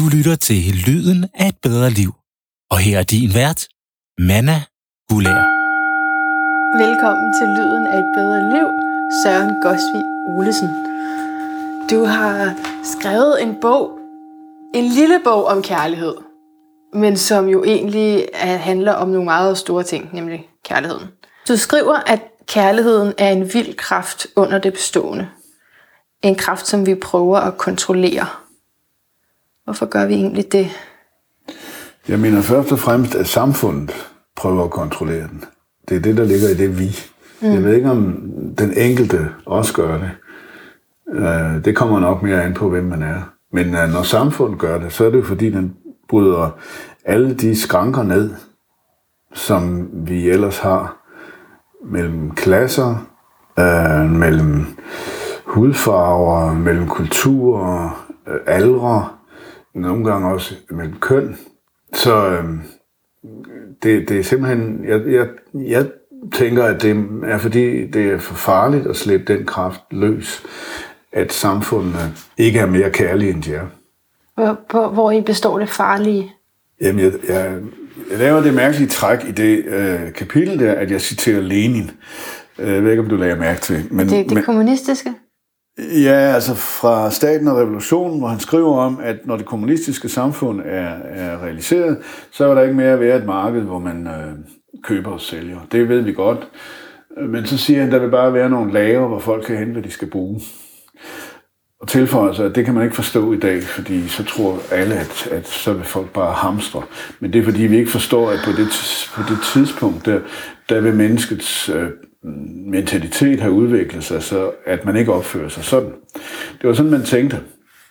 Du lytter til Lyden af et bedre liv. Og her er din vært, Manna Gulær. Velkommen til Lyden af et bedre liv, Søren Gosvi Olesen. Du har skrevet en bog, en lille bog om kærlighed, men som jo egentlig handler om nogle meget store ting, nemlig kærligheden. Du skriver, at kærligheden er en vild kraft under det bestående. En kraft, som vi prøver at kontrollere. Hvorfor gør vi egentlig det? Jeg mener først og fremmest, at samfundet prøver at kontrollere den. Det er det, der ligger i det vi. Mm. Jeg ved ikke, om den enkelte også gør det. Uh, det kommer nok mere an på, hvem man er. Men uh, når samfundet gør det, så er det jo fordi, den bryder alle de skranker ned, som vi ellers har mellem klasser, uh, mellem hudfarver, mellem kulturer, uh, aldre, nogle gange også mellem køn. Så øh, det, det er simpelthen, jeg, jeg, jeg tænker, at det er fordi, det er for farligt at slippe den kraft løs, at samfundet ikke er mere kærlige end de er. Hvor, hvor, hvor I består det farlige? Jamen, jeg, jeg, jeg laver det mærkelige træk i det øh, kapitel der, at jeg citerer Lenin. Øh, jeg ved ikke, om du lagde mærke til. Men, det, det men, kommunistiske? Ja, altså fra Staten og Revolutionen, hvor han skriver om, at når det kommunistiske samfund er, er realiseret, så vil der ikke mere at være et marked, hvor man øh, køber og sælger. Det ved vi godt. Men så siger han, at der vil bare være nogle lager, hvor folk kan hente, hvad de skal bruge. Og tilføjer sig, at det kan man ikke forstå i dag, fordi så tror alle, at, at så vil folk bare hamstre. Men det er fordi, vi ikke forstår, at på det, på det tidspunkt, der, der vil menneskets øh, mentalitet har udviklet sig, så at man ikke opfører sig sådan. Det var sådan, man tænkte.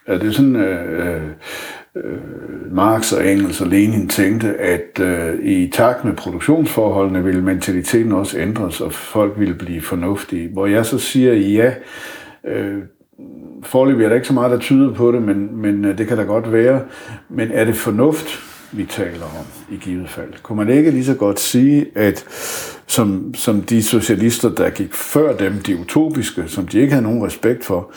At det er sådan, øh, øh, Marx og Engels og Lenin tænkte, at øh, i takt med produktionsforholdene ville mentaliteten også ændres, og folk ville blive fornuftige. Hvor jeg så siger, ja, øh, forløbig er der ikke så meget, der tyder på det, men, men øh, det kan da godt være. Men er det fornuft, vi taler om i givet fald? Kunne man ikke lige så godt sige, at som, som de socialister, der gik før dem, de utopiske, som de ikke havde nogen respekt for,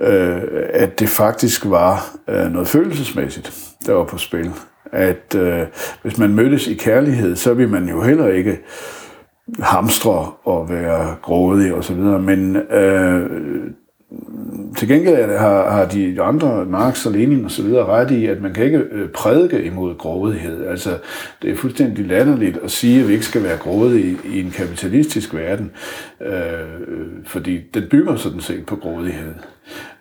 øh, at det faktisk var øh, noget følelsesmæssigt, der var på spil. At øh, hvis man mødtes i kærlighed, så vil man jo heller ikke hamstre og være grådig og så videre, men øh, til gengæld har, har de andre, Marx og Lenin og så videre, ret i, at man kan ikke øh, prædike imod grådighed. Altså, det er fuldstændig latterligt at sige, at vi ikke skal være grådige i en kapitalistisk verden, øh, øh fordi den bygger sådan set på grådighed.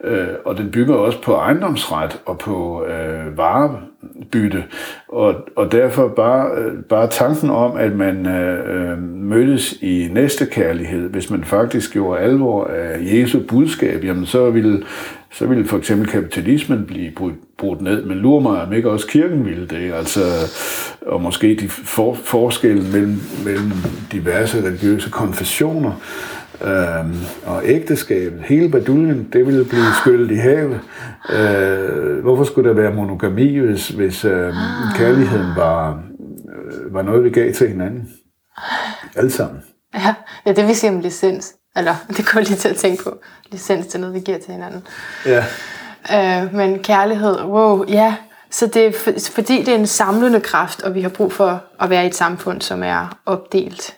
Øh, og den bygger også på ejendomsret og på øh, varebytte. Og, og derfor bare, øh, bare tanken om, at man øh, øh mødtes i næstekærlighed, hvis man faktisk gjorde alvor af Jesu budskab, jamen så ville, så ville for eksempel kapitalismen blive brudt, brudt ned. Men lurer mig, om ikke også kirken ville det. Altså, og måske de for, forskellen mellem, mellem diverse religiøse konfessioner øh, og ægteskabet, hele baduljen, det ville blive skyllet i havet. Øh, hvorfor skulle der være monogami, hvis, hvis øh, kærligheden var, øh, var noget, vi gav til hinanden? Alle sammen. Ja, ja det vi siger om licens. Eller, det går lige til at tænke på. Licens til noget, vi giver til hinanden. Ja. Øh, men kærlighed, wow, ja. Så det er for, fordi det er en samlende kraft, og vi har brug for at være i et samfund, som er opdelt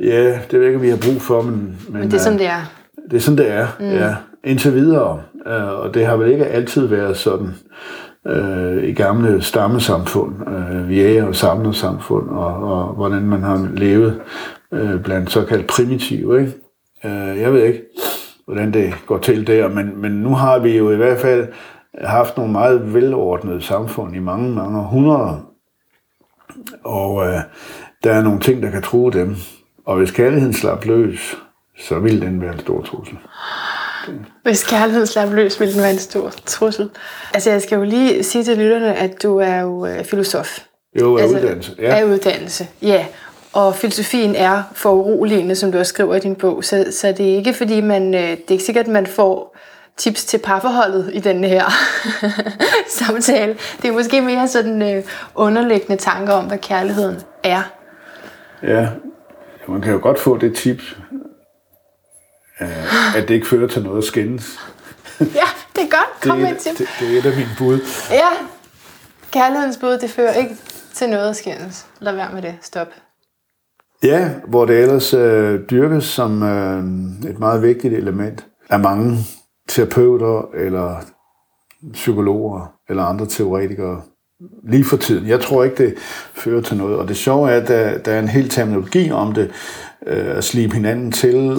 Ja, det ved ikke, vi har brug for, men... Men, men det er sådan, det er. Det er sådan, det er, mm. ja. Indtil videre. Uh, og det har vel ikke altid været sådan uh, i gamle stammesamfund, uh, vi og samfund, og, og hvordan man har levet uh, blandt såkaldt primitive. Ikke? Uh, jeg ved ikke, hvordan det går til der, men, men nu har vi jo i hvert fald haft nogle meget velordnede samfund i mange, mange hundreder. Og uh, der er nogle ting, der kan true dem. Og hvis kærligheden slap løs, så ville den være en stor trussel. Hvis kærligheden slap løs, ville den være en stor trussel. Altså, jeg skal jo lige sige til lytterne, at du er jo øh, filosof. Jo, af altså, uddannelse. Ja. Af uddannelse, ja. Og filosofien er for uroligende, som du også skriver i din bog. Så, så det er ikke fordi, man, øh, det er ikke sikkert, at man får tips til parforholdet i den her samtale. Det er måske mere sådan øh, underliggende tanker om, hvad kærligheden er. Ja, man kan jo godt få det tip, øh, at det ikke fører til noget at skændes. Ja, det er godt. Kom med et tip. det, det er et af mine bud. Ja, kærlighedens bud, det fører ikke til noget at skændes. Lad være med det. Stop. Ja, hvor det ellers øh, dyrkes som øh, et meget vigtigt element af mange terapeuter eller psykologer eller andre teoretikere lige for tiden. Jeg tror ikke, det fører til noget. Og det sjove er, at der, der er en hel terminologi om det. Øh, at slibe hinanden til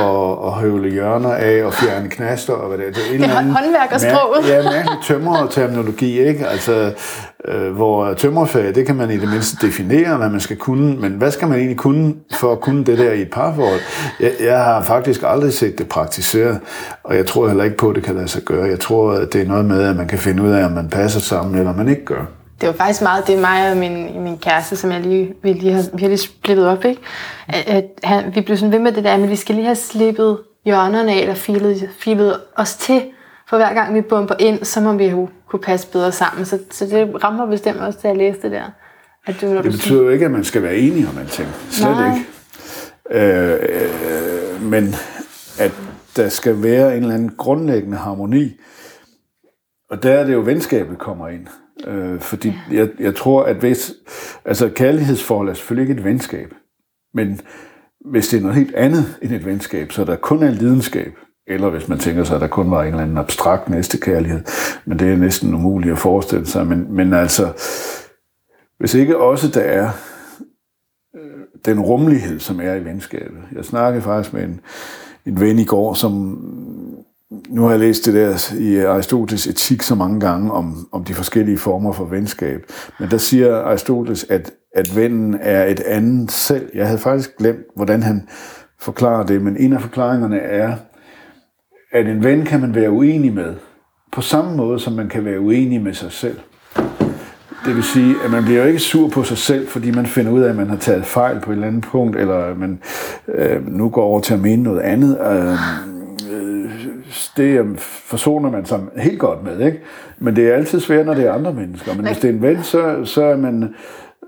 og, og, og høvle hjørner af og fjerne knaster og hvad det er. Det er, en Det er håndværkersproget. mær- Ja, mærkelig tømmerterminologi, ikke? Altså, øh, hvor tømmerfag, det kan man i det mindste definere, hvad man skal kunne, men hvad skal man egentlig kunne for at kunne det der i et parforhold? Jeg, jeg har faktisk aldrig set det praktiseret, og jeg tror heller ikke på, at det kan lade sig gøre. Jeg tror, at det er noget med, at man kan finde ud af, om man passer sammen, eller man ikke gør. Det var faktisk meget, det mig og min, min kæreste, som jeg lige, vi lige har, vi har lige splittet op, ikke? At, at han, vi blev sådan ved med det der, men vi skal lige have slippet hjørnerne af, eller filet, filet os til, for hver gang vi bumper ind, så må vi jo kunne passe bedre sammen. Så, så det rammer bestemt også, da jeg læste det der. At Det du betyder jo ikke, at man skal være enige om alting. Slet Nej. ikke. Øh, øh, men at der skal være en eller anden grundlæggende harmoni. Og der er det jo, venskabet kommer ind. Øh, fordi ja. jeg, jeg tror, at hvis... Altså, kærlighedsforhold er selvfølgelig ikke et venskab. Men hvis det er noget helt andet end et venskab, så der kun er en lidenskab, eller hvis man tænker sig, at der kun var en eller anden abstrakt næstekærlighed, men det er næsten umuligt at forestille sig. Men, men altså, hvis ikke også der er øh, den rummelighed, som er i venskabet. Jeg snakkede faktisk med en, en ven i går, som nu har jeg læst det der i Aristoteles etik så mange gange om, om de forskellige former for venskab. Men der siger Aristoteles, at, at vennen er et andet selv. Jeg havde faktisk glemt, hvordan han forklarer det, men en af forklaringerne er, at en ven kan man være uenig med, på samme måde som man kan være uenig med sig selv. Det vil sige, at man bliver jo ikke sur på sig selv, fordi man finder ud af, at man har taget fejl på et eller andet punkt, eller man øh, nu går over til at mene noget andet. Øh, det forsoner man sig helt godt med, ikke? Men det er altid svært, når det er andre mennesker. Men hvis det er en ven, så, så er man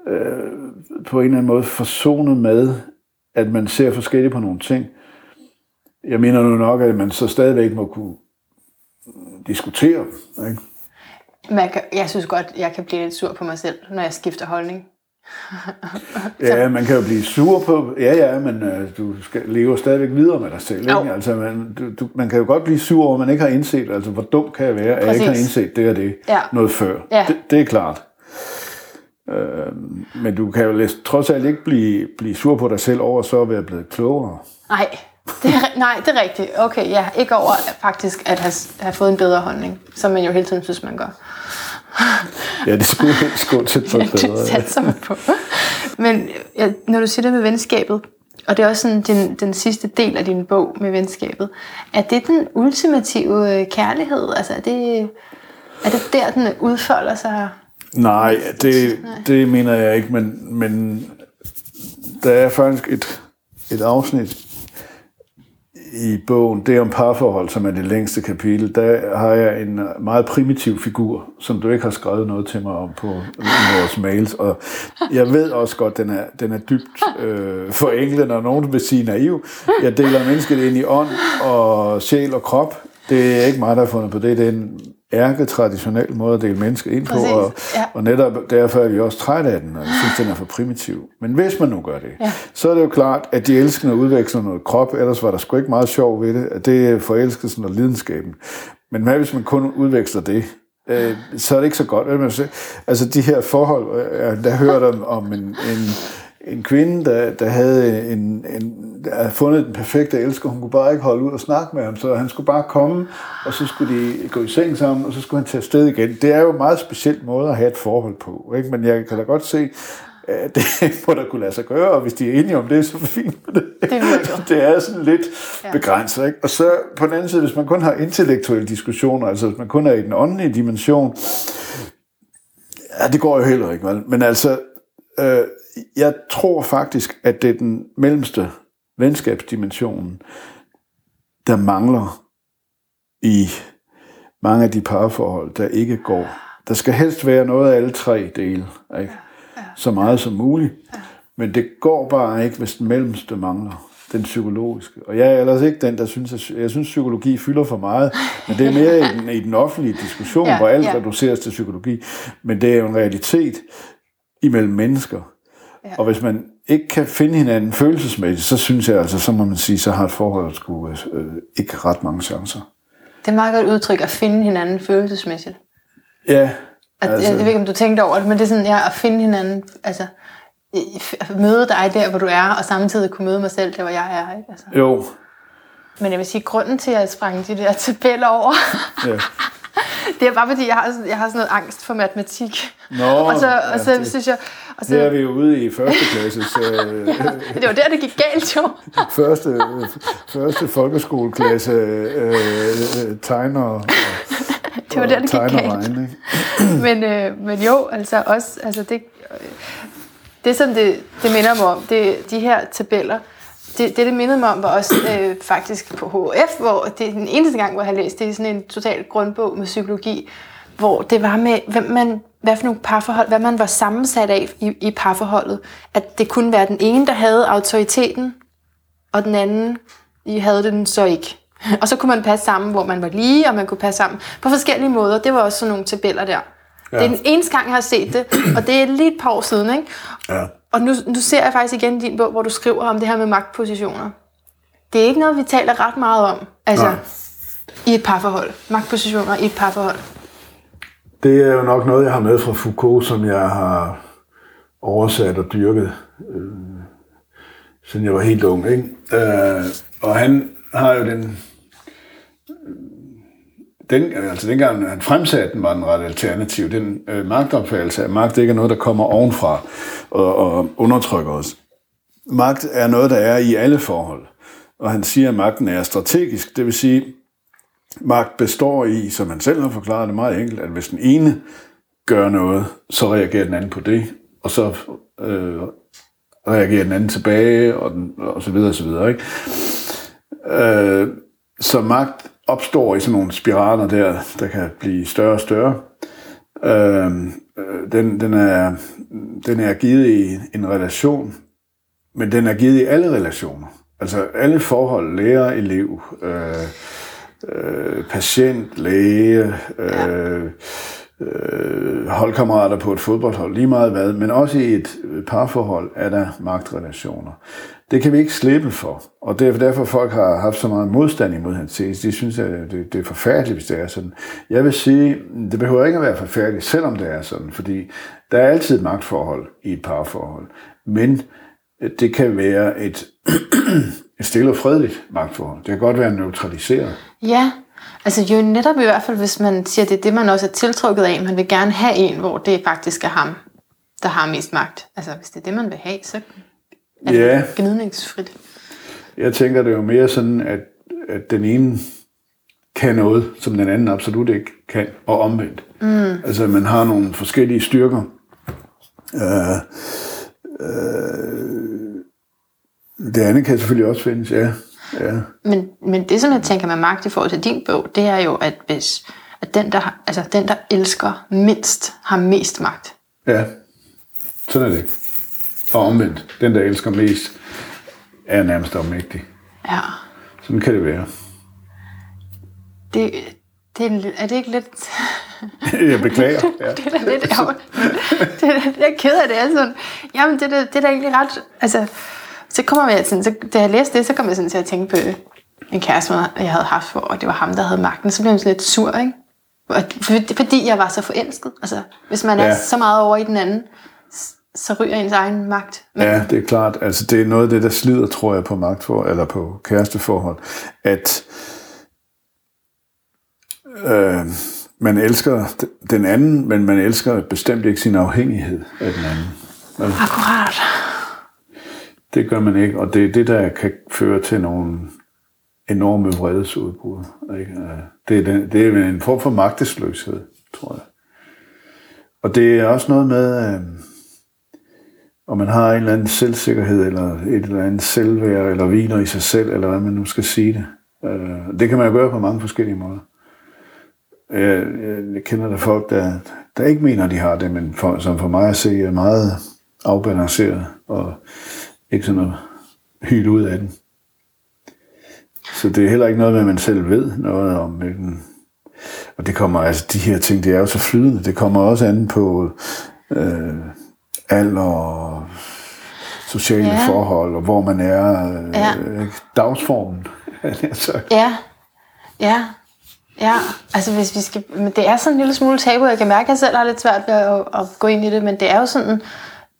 øh, på en eller anden måde forsonet med, at man ser forskelligt på nogle ting. Jeg mener nu nok, at man så stadigvæk må kunne diskutere, ikke? Man kan, jeg synes godt, jeg kan blive lidt sur på mig selv, når jeg skifter holdning. Ja, man kan jo blive sur på, ja ja, men øh, du skal leve stadigvæk videre med dig selv. Jo. Ikke? Altså, man, du, du, man kan jo godt blive sur over, at man ikke har indset, altså hvor dum kan jeg være, at jeg ikke har indset det og det Ja. noget før. Ja. Det, det er klart. Øh, men du kan jo trods alt ikke blive, blive sur på dig selv over så at være blevet klogere. Nej, det er, nej, det er rigtigt. Okay, ja, ikke over faktisk at have, have fået en bedre holdning, som man jo hele tiden synes, man gør. Ja, det skulle helst gå til på Ja, det satser man på. Men ja, når du siger det med venskabet, og det er også sådan den, den sidste del af din bog med venskabet, er det den ultimative øh, kærlighed? Altså er det, er det der, den udfolder sig? Nej, det, det mener jeg ikke, men, men der er faktisk et, et afsnit i bogen, det er om parforhold, som er det længste kapitel. Der har jeg en øh, meget primitiv figur, som du ikke har skrevet noget til mig om på i vores mails. Og jeg ved også godt, den er, den er dybt øh, forenklet, når nogen vil sige naiv. Jeg deler mennesket ind i ånd og sjæl og krop. Det er ikke mig, der har fundet på det. Det er en ærke traditionel måde at dele mennesker ind på, Præcis, og, ja. og netop derfor er vi også trætte af den, og vi synes, den er for primitiv. Men hvis man nu gør det, Ja. så er det jo klart, at de elskende udveksler noget krop, ellers var der sgu ikke meget sjov ved det, at det er forelskelsen og lidenskaben. Men hvad hvis man kun udveksler det? Øh, så er det ikke så godt. Altså de her forhold, øh, der hørte om, om en, en, en kvinde, der, der havde en, en, der havde fundet den perfekte elsker. Hun kunne bare ikke holde ud og snakke med ham, så han skulle bare komme, og så skulle de gå i seng sammen, og så skulle han tage afsted igen. Det er jo en meget speciel måde at have et forhold på, ikke? men jeg kan da godt se, at det må der kunne lade sig gøre, og hvis de er enige om det, så er det fint med det. Det er sådan lidt ja. begrænset. Ikke? Og så på den anden side, hvis man kun har intellektuelle diskussioner, altså hvis man kun er i den åndelige dimension, ja, det går jo heller ikke, vel? Men altså, øh, jeg tror faktisk, at det er den mellemste venskabsdimensionen, der mangler i mange af de parforhold, der ikke går. Der skal helst være noget af alle tre dele, ikke? så meget som muligt. Men det går bare ikke, hvis den mellemste mangler. den psykologiske. Og jeg er ellers ikke den, der synes, at jeg synes, psykologi fylder for meget, men det er mere i den, i den offentlige diskussion, Ja, hvor alt ja. reduceres til psykologi. Men det er jo en realitet imellem mennesker. Ja. Og hvis man ikke kan finde hinanden følelsesmæssigt, så synes jeg altså, så må man sige, så har et forhold sgu øh, ikke ret mange chancer. Det er et meget godt udtryk at finde hinanden følelsesmæssigt. Ja, At, altså, jeg ved ikke, om du tænkte over det, men det er sådan, ja, at finde hinanden, altså møde dig der, hvor du er, og samtidig kunne møde mig selv der, hvor jeg er. Ikke? Altså. jo, Men jeg vil sige, grunden til, at jeg sprang de der tabeller over, ja. det er bare fordi, jeg har, sådan- jeg har sådan noget angst for matematik. Nå, og så, og så ja, det- synes jeg, og så, Det er vi jo ude i første klasses, øh, det var der, det gik galt jo. første, første folkeskoleklasse øh, øh, tegner og, Det var der, det gik galt. regne? Men, øh, men jo, altså også, altså det, det som det, det minder mig om, det de her tabeller, det, det, det mindede mig om, var også øh, faktisk på HF, hvor det er den eneste gang, hvor jeg har læst det i sådan en total grundbog med psykologi, hvor det var med, hvem man, hvad for nogle parforhold, hvad man var sammensat af i, i parforholdet. At det kunne være den ene, der havde autoriteten, og den anden I havde den så ikke. Og så kunne man passe sammen, hvor man var lige, og man kunne passe sammen på forskellige måder. Det var også sådan nogle tabeller der. Ja. Det er den eneste gang, jeg har set det, og det er lige et par år siden. Ikke? Ja. Og nu, nu ser jeg faktisk igen din bog, hvor du skriver om det her med magtpositioner. Det er ikke noget, vi taler ret meget om. Altså, Nej. i et parforhold. Magtpositioner i et parforhold. Det er jo nok noget, jeg har med fra Foucault, som jeg har oversat og dyrket, øh, siden jeg var helt ung. Ikke? Øh, og han har jo den... Den, altså dengang han fremsatte den, var den ret alternativ. Den øh, magtopfattelse af magt ikke er noget, der kommer ovenfra og, og undertrykker os. Magt er noget, der er i alle forhold. Og han siger, at magten er strategisk. Det vil sige, magt består i, som han selv har forklaret det meget enkelt, at hvis den ene gør noget, så reagerer den anden på det, og så øh, reagerer den anden tilbage, og, den, og så videre, og så videre. Ikke? Øh, så magt opstår i sådan nogle spiraler der, der kan blive større og større. Øh, øh, den, den, er, den er givet i en relation, men den er givet i alle relationer. Altså alle forhold, lærer, elev, øh, øh, patient, læge, øh, øh, holdkammerater på et fodboldhold, lige meget hvad, men også i et øh, parforhold er der magtrelationer. Det kan vi ikke slippe for, og det er derfor folk har haft så meget modstand imod hans tese. De synes, at det, det er forfærdeligt, hvis det er sådan. Jeg vil sige, det behøver ikke at være forfærdeligt, selvom det er sådan, fordi der er altid et magtforhold i et parforhold, men det kan være et, et stille og fredeligt magtforhold. Det kan godt være neutraliseret. Ja, altså jo netop i hvert fald, hvis man siger, det er det, man også er tiltrukket af. Man vil gerne have en, hvor det faktisk er ham, der har mest magt. Altså hvis det er det, man vil have, så er det Ja. gnidningsfrit. Jeg tænker det er jo mere sådan, at, at den ene kan noget, som den anden absolut ikke kan, og omvendt. Mm. Altså, man har nogle forskellige styrker. Øh, øh, det andet kan selvfølgelig også findes, ja. Ja. Men, men det, som jeg tænker med magt i forhold til din bog, det er jo, at hvis at den, der, altså, den, der elsker mindst, har mest magt. Ja, sådan er det. Og omvendt, den der elsker mest, er nærmest afmægtig. Ja. Sådan kan det være. Det, det er, er det ikke lidt... Jeg beklager. Ja. det er da lidt ærgerligt. det er, jeg er ked af det. Er sådan, jamen, det, er det er da egentlig ret... Altså, så kommer jeg sådan, så, da jeg læste det, så kom jeg sådan til at tænke på en kæreste, jeg havde haft, hvor det var ham, der havde magten. Så blev jeg sådan lidt sur, ikke? Og- for- Fordi jeg var så forelsket. Altså, hvis man er Ja. så meget over i den anden, så ryger ens egen magt. Men, Ja, det er klart. Altså, det er noget af det, der slider, tror jeg, på magtforhold, eller på kæresteforhold, at øh, man elsker den anden, men man elsker bestemt ikke sin afhængighed af den anden. Akkurat. Det gør man ikke, og det er det, der kan føre til nogle enorme vredesudbrud. Ikke? Øh, det er, den, det er en form for magtesløshed, tror jeg. Og det er også noget med, øh, om man har en eller anden selvsikkerhed, eller et eller andet selvværd, eller viner i sig selv, eller hvad man nu skal sige det. Øh, Det kan man jo gøre på mange forskellige måder. Jeg, jeg, jeg kender der folk, der, der ikke mener, de har det, men for, som for mig at se er meget afbalanceret, og ikke sådan noget hyl ud af den. Så det er heller ikke noget med, at man selv ved noget om, hvilken... Og det kommer, altså de her ting, det er jo så flydende. Det kommer også an på øh, alder og sociale Ja. forhold, og hvor man er, øh, ja. dagsformen. altså, Ja, ja, ja. Altså hvis vi skal, men det er sådan en lille smule tabu. Jeg kan mærke, at jeg selv har lidt svært ved at, at gå ind i det, men det er jo sådan,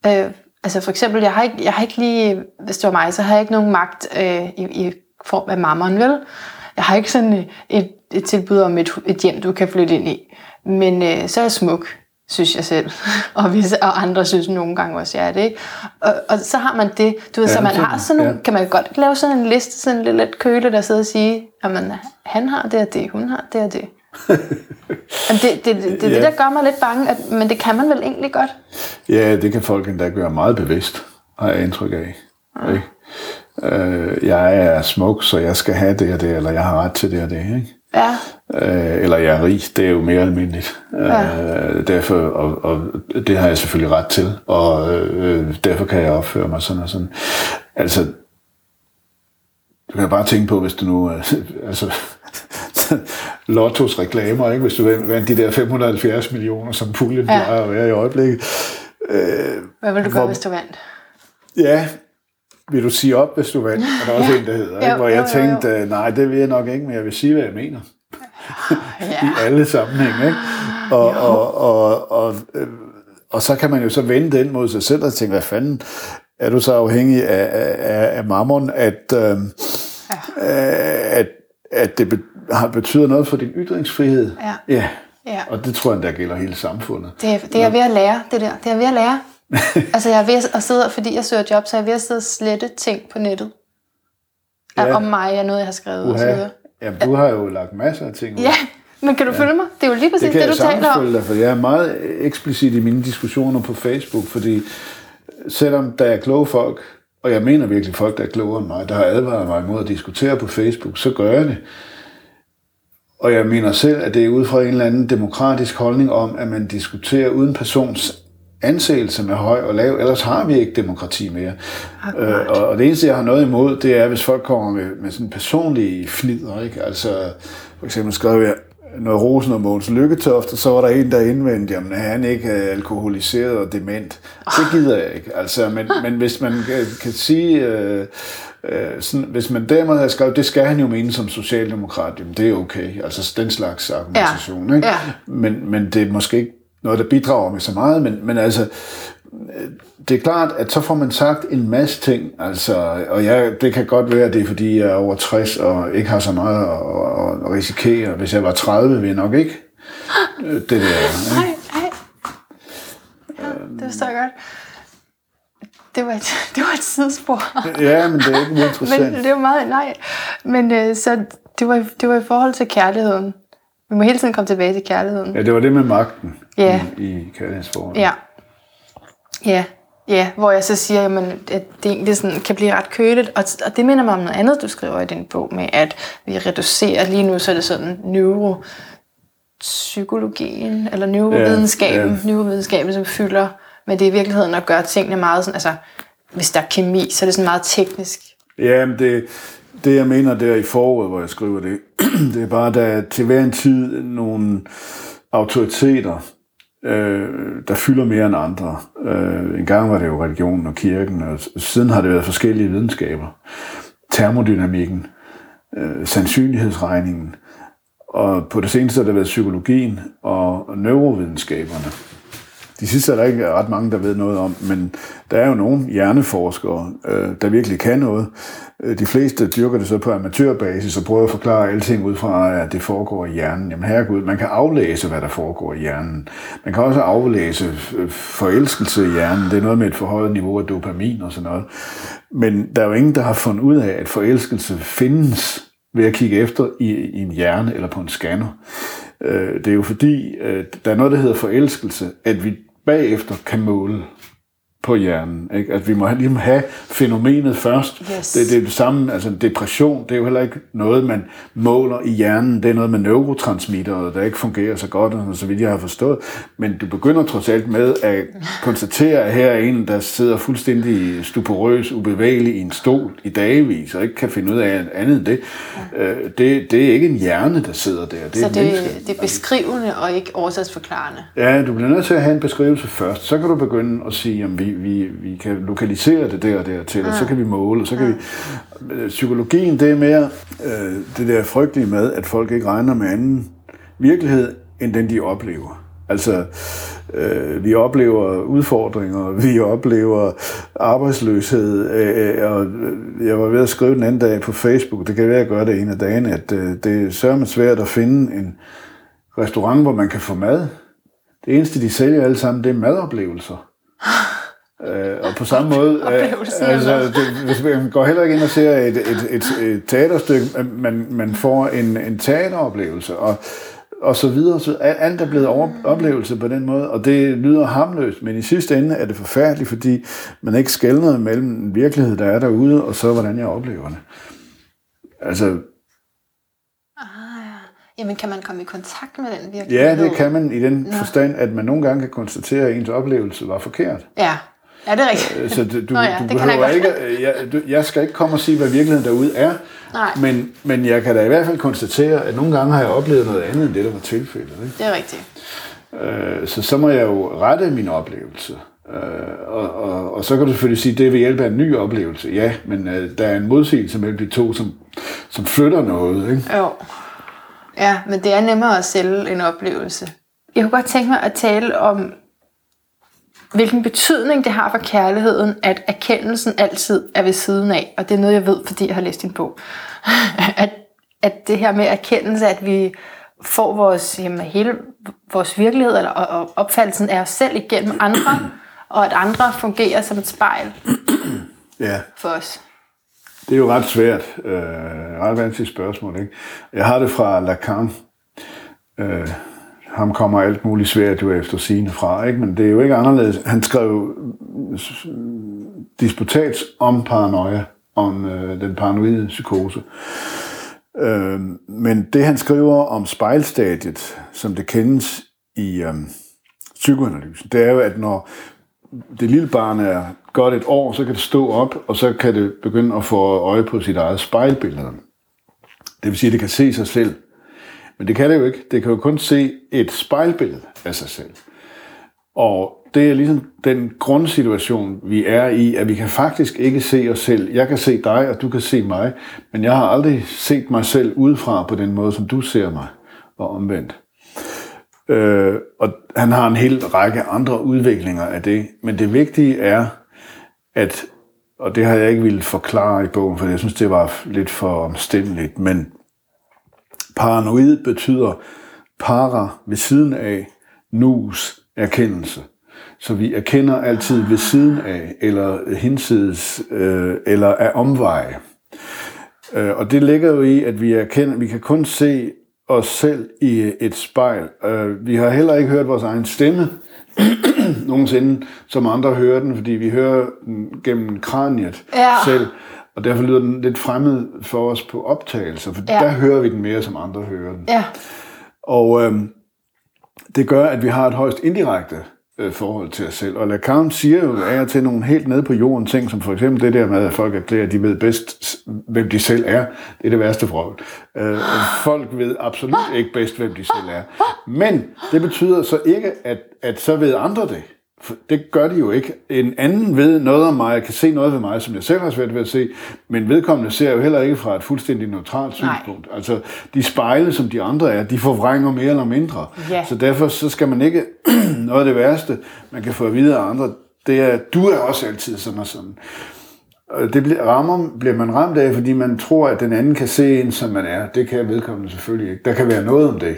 øh, altså for eksempel, jeg har, ikke, jeg har ikke lige, hvis det var mig, så har jeg ikke nogen magt øh, i, i form af mammeren, vel? Jeg har ikke sådan et, et tilbud om et, et hjem, du kan flytte ind i. Men øh, så er jeg smuk, synes jeg selv. og, hvis, og andre synes nogle gange også, jeg er det. Ikke? Og, og så har man det. Du ved, Ja, så man har sådan nogle, ja. kan man godt lave sådan en liste, sådan lidt, lidt køle, der sidder og sige, jamen, han har det og det, hun har det og det. Det, det, det, det, det, Ja. der gør mig lidt bange, at, men det kan man vel egentlig godt. Ja, det kan folk endda gøre meget bevidst, har jeg indtryk af. Ikke? Øh, jeg er smuk, så jeg skal have det og det, eller jeg har ret til det og det. Ikke? Ja, Øh, eller jeg er rig, det er jo mere almindeligt. Ja. Øh, derfor, og, og det har jeg selvfølgelig ret til, og øh, derfor kan jeg opføre mig sådan og sådan. Altså, du kan bare tænke på, hvis du nu, øh, altså, Lottos reklamer, ikke? hvis du vandt de der 570 millioner, som puljen Ja. plejer at være i øjeblikket. hvad vil du gøre, Hvor- hvis du vandt? Ja, vil du sige op, hvis du vandt? Er der også Ja. en, der hedder, Jo, ikke? hvor jo, jeg jo, jo. tænkte, øh, nej, det vil jeg nok ikke, men jeg vil sige, hvad jeg mener. Ja. i alle sammenhænge. Ikke? Og, og, og, og, øh, og så kan man jo så vende den mod sig selv og tænke, hvad fanden, er du så afhængig af, af, af mammon, at, øh, ja. at, at det har betyder noget for din ytringsfrihed? Ja. ja. Ja. Og det tror jeg, der gælder hele samfundet. Det, er- det er jeg ved at lære, det der. Det er jeg ved at lære. altså, jeg er ved at sidde, fordi jeg søger job, så er jeg ved at sidde og slette ting på nettet. Ja. Ja. Om mig og noget, jeg har skrevet og så Uha. videre. Ja, du har jo lagt masser af ting ud. Ja, men kan du følge mig? Det er jo lige præcis Det kan det, jeg du taler om. følge dig, for jeg er meget eksplicit i mine diskussioner på Facebook, fordi selvom der er kloge folk, og jeg mener virkelig folk, der er klogere end mig, der har advaret mig imod at diskutere på Facebook, så gør jeg det. Og jeg mener selv, at det er ud fra en eller anden demokratisk holdning om, at man diskuterer uden persons anseelse med høj og lav, ellers har vi ikke demokrati mere. Øh, og, og det eneste, jeg har noget imod, det er, hvis folk kommer med, med sådan personlige fnider. Ikke? Altså, for eksempel skrev jeg noget rosen om Mogens Lykketoft, og så var der en, der indvendte, jamen er han ikke øh, alkoholiseret og dement? Det gider jeg ikke. Altså, men, men hvis man kan, kan sige... Øh, Øh, sådan, hvis man dermed har skrevet, det skal han jo mene som socialdemokrat, jamen det er okay. Altså den slags argumentation. Ja. Ikke? Ja. Men, men det er måske ikke noget, der bidrager med så meget, men, men altså, øh, det er klart, at så får man sagt en masse ting, altså, og jeg, det kan godt være, at det er, fordi jeg er over 60 og ikke har så meget at, at, at risikere. Hvis jeg var 30, ville jeg nok ikke det der. Ikke? Nej, nej. Ja, det forstår jeg godt. Det var et, det var et sidespor. Ja, men det er ikke Men interessant. det var meget, nej. Men øh, så det var, det var i forhold til kærligheden. Vi må hele tiden komme tilbage til kærligheden. Ja, det var det med magten Ja. i, i kærlighedsforholdet. Ja. Ja, ja, hvor jeg så siger, jamen, at det egentlig sådan kan blive ret køligt. Og, og det minder mig om noget andet, du skriver i din bog med, at vi reducerer, lige nu så er det sådan neuropsykologien, eller neurovidenskaben, Ja, ja, neurovidenskaben, som fylder, men det er i virkeligheden at gøre tingene meget sådan, altså, hvis der er kemi, så er det sådan meget teknisk. Ja, men det, det jeg mener der i foråret, hvor jeg skriver det, det er bare, at der er til hver en tid nogle autoriteter, øh, der fylder mere end andre. Øh, en gang var det jo religionen og kirken, og siden har det været forskellige videnskaber. Termodynamikken, øh, sandsynlighedsregningen, og på det seneste har det været psykologien og neurovidenskaberne. De sidste er der ikke ret mange, der ved noget om, men der er jo nogle hjerneforskere, øh, der virkelig kan noget. Øh, de fleste dyrker det så på amatørbasis og prøver at forklare alting ud fra, at det foregår i hjernen. Jamen herregud, man kan aflæse, hvad der foregår i hjernen. Man kan også aflæse øh, forelskelse i hjernen. Det er noget med et forhøjet niveau af dopamin og sådan noget. Men der er jo ingen, der har fundet ud af, at forelskelse findes ved at kigge efter i, i en hjerne eller på en scanner. Øh, det er jo fordi, der er noget, der hedder forelskelse, at vi bagefter kan måle på hjernen. Ikke? At vi må ligesom have fænomenet først. Yes. Det, det er det samme, altså depression, det er jo heller ikke noget, man måler i hjernen. Det er noget med neurotransmitter, der ikke fungerer så godt, så vidt jeg har forstået. Men du begynder trods alt med at konstatere, at her er en, der sidder fuldstændig stuporøs, ubevægelig i en stol i dagevis, og ikke kan finde ud af andet end det. Ja. Det, det er ikke en hjerne, der sidder der. Det er Så et det, menneske. det er beskrivende og ikke årsagsforklarende. Ja, du bliver nødt til at have en beskrivelse først. Så kan du begynde at sige, at vi, vi, vi kan lokalisere det der og der til, og så kan vi måle, og så kan vi... Øh, Psykologien, det er mere øh, det der frygtelige med, at folk ikke regner med anden virkelighed, end den de oplever. Altså, øh, vi oplever udfordringer, vi oplever arbejdsløshed, øh, og jeg var ved at skrive den anden dag på Facebook, det kan være, at jeg gør det en af dagene, at øh, det er sørme svært at finde en restaurant, hvor man kan få mad. Det eneste, de sælger alle sammen, det er madoplevelser. Øh, og på samme måde, øh, altså, det, hvis man går heller ikke ind og ser et, et, et, et teaterstykke, man, man får en, en teateroplevelse, og, og så videre. Så alt er blevet over, oplevelse på den måde, og det lyder hamløst, men i sidste ende er det forfærdeligt, fordi man ikke skældner mellem en virkelighed, der er derude, og så hvordan jeg oplever det. Altså, Jamen, kan man komme i kontakt med den virkelighed? ja, det kan man i den forstand, at man nogle gange kan konstatere, at ens oplevelse var forkert. Ja, ja det er rigtigt. Øh, Så det, du, Nå ja, du jeg behøver godt. ikke, øh, jeg, du, jeg skal ikke komme og sige, hvad virkeligheden derude er, Nej. men, men jeg kan da i hvert fald konstatere, at nogle gange har jeg oplevet noget andet, end det, der var tilfældet. Ikke? Det er rigtigt. Øh, så så må jeg jo rette min oplevelse. Øh, og, og, og så kan du selvfølgelig sige, at det er ved hjælp af en ny oplevelse. Ja, men øh, der er en modsigelse mellem de to, som, som flytter noget. Ikke? Jo. Ja, men det er nemmere at sælge en oplevelse. Jeg kunne godt tænke mig at tale om, hvilken betydning det har for kærligheden, at erkendelsen altid er ved siden af. Og det er noget, jeg ved, fordi jeg har læst din bog. at, at det her med erkendelse, at vi får vores, jamen, hele vores virkelighed eller, og, og opfattelsen af os selv igennem andre, og at andre fungerer som et spejl Ja. for os. Det er jo ret svært. Øh, ret vanskeligt spørgsmål. Ikke? Jeg har det fra Lacan. Øh, ham kommer alt muligt svært jo efter sine fra, ikke? men det er jo ikke anderledes. Han skrev disputats om paranoia, om øh, den paranoide psykose. Øh, men det han skriver om spejlstadiet, som det kendes i øh, psykoanalysen, det er jo, at når det lille barn er godt et år, så kan det stå op, og så kan det begynde at få øje på sit eget spejlbillede. Det vil sige, at det kan se sig selv. Men det kan det jo ikke. Det kan jo kun se et spejlbillede af sig selv. Og det er ligesom den grundsituation, vi er i, at vi kan faktisk ikke se os selv. Jeg kan se dig, og du kan se mig, men jeg har aldrig set mig selv udefra på den måde, som du ser mig, og omvendt. Øh, og han har en hel række andre udviklinger af det, men det vigtige er, at, og det har jeg ikke ville forklare i bogen, for jeg synes, det var lidt for omstændeligt, men paranoid betyder para ved siden af, nus erkendelse. Så vi erkender altid ved siden af, eller hinsides, øh, eller af omveje. Øh, og det ligger jo i, at vi erkender, vi kan kun se os selv i et spejl. Øh, vi har heller ikke hørt vores egen stemme nogensinde, som andre hører den, fordi vi hører den gennem kraniet Ja. selv. Og derfor lyder den lidt fremmed for os på optagelser, for Ja. der hører vi den mere, som andre hører den. Ja, Og øhm, det gør, at vi har et højst indirekte øh, forhold til os selv. Og Lacan siger jo af og til nogle helt nede på jorden ting, som for eksempel det der med, at folk erklærer, at de ved bedst, hvem de selv er. Det er det værste forhold. Øh, folk ved absolut ikke bedst, hvem de selv er. Men det betyder så ikke, at, at så ved andre det. Det gør de jo ikke. En anden ved noget om mig, kan se noget ved mig, som jeg selv har svært ved at se, men vedkommende ser jo heller ikke fra et fuldstændig neutralt synspunkt. Altså, de spejle, som de andre er, de forvrænger mere eller mindre. Ja. Så derfor så skal man ikke, noget af det værste, man kan få at vide af andre, det er, at du er også altid sådan og sådan. Det rammer bliver man ramt af, fordi man tror, at den anden kan se en, som man er. Det kan vedkommende selvfølgelig ikke. Der kan være noget om det.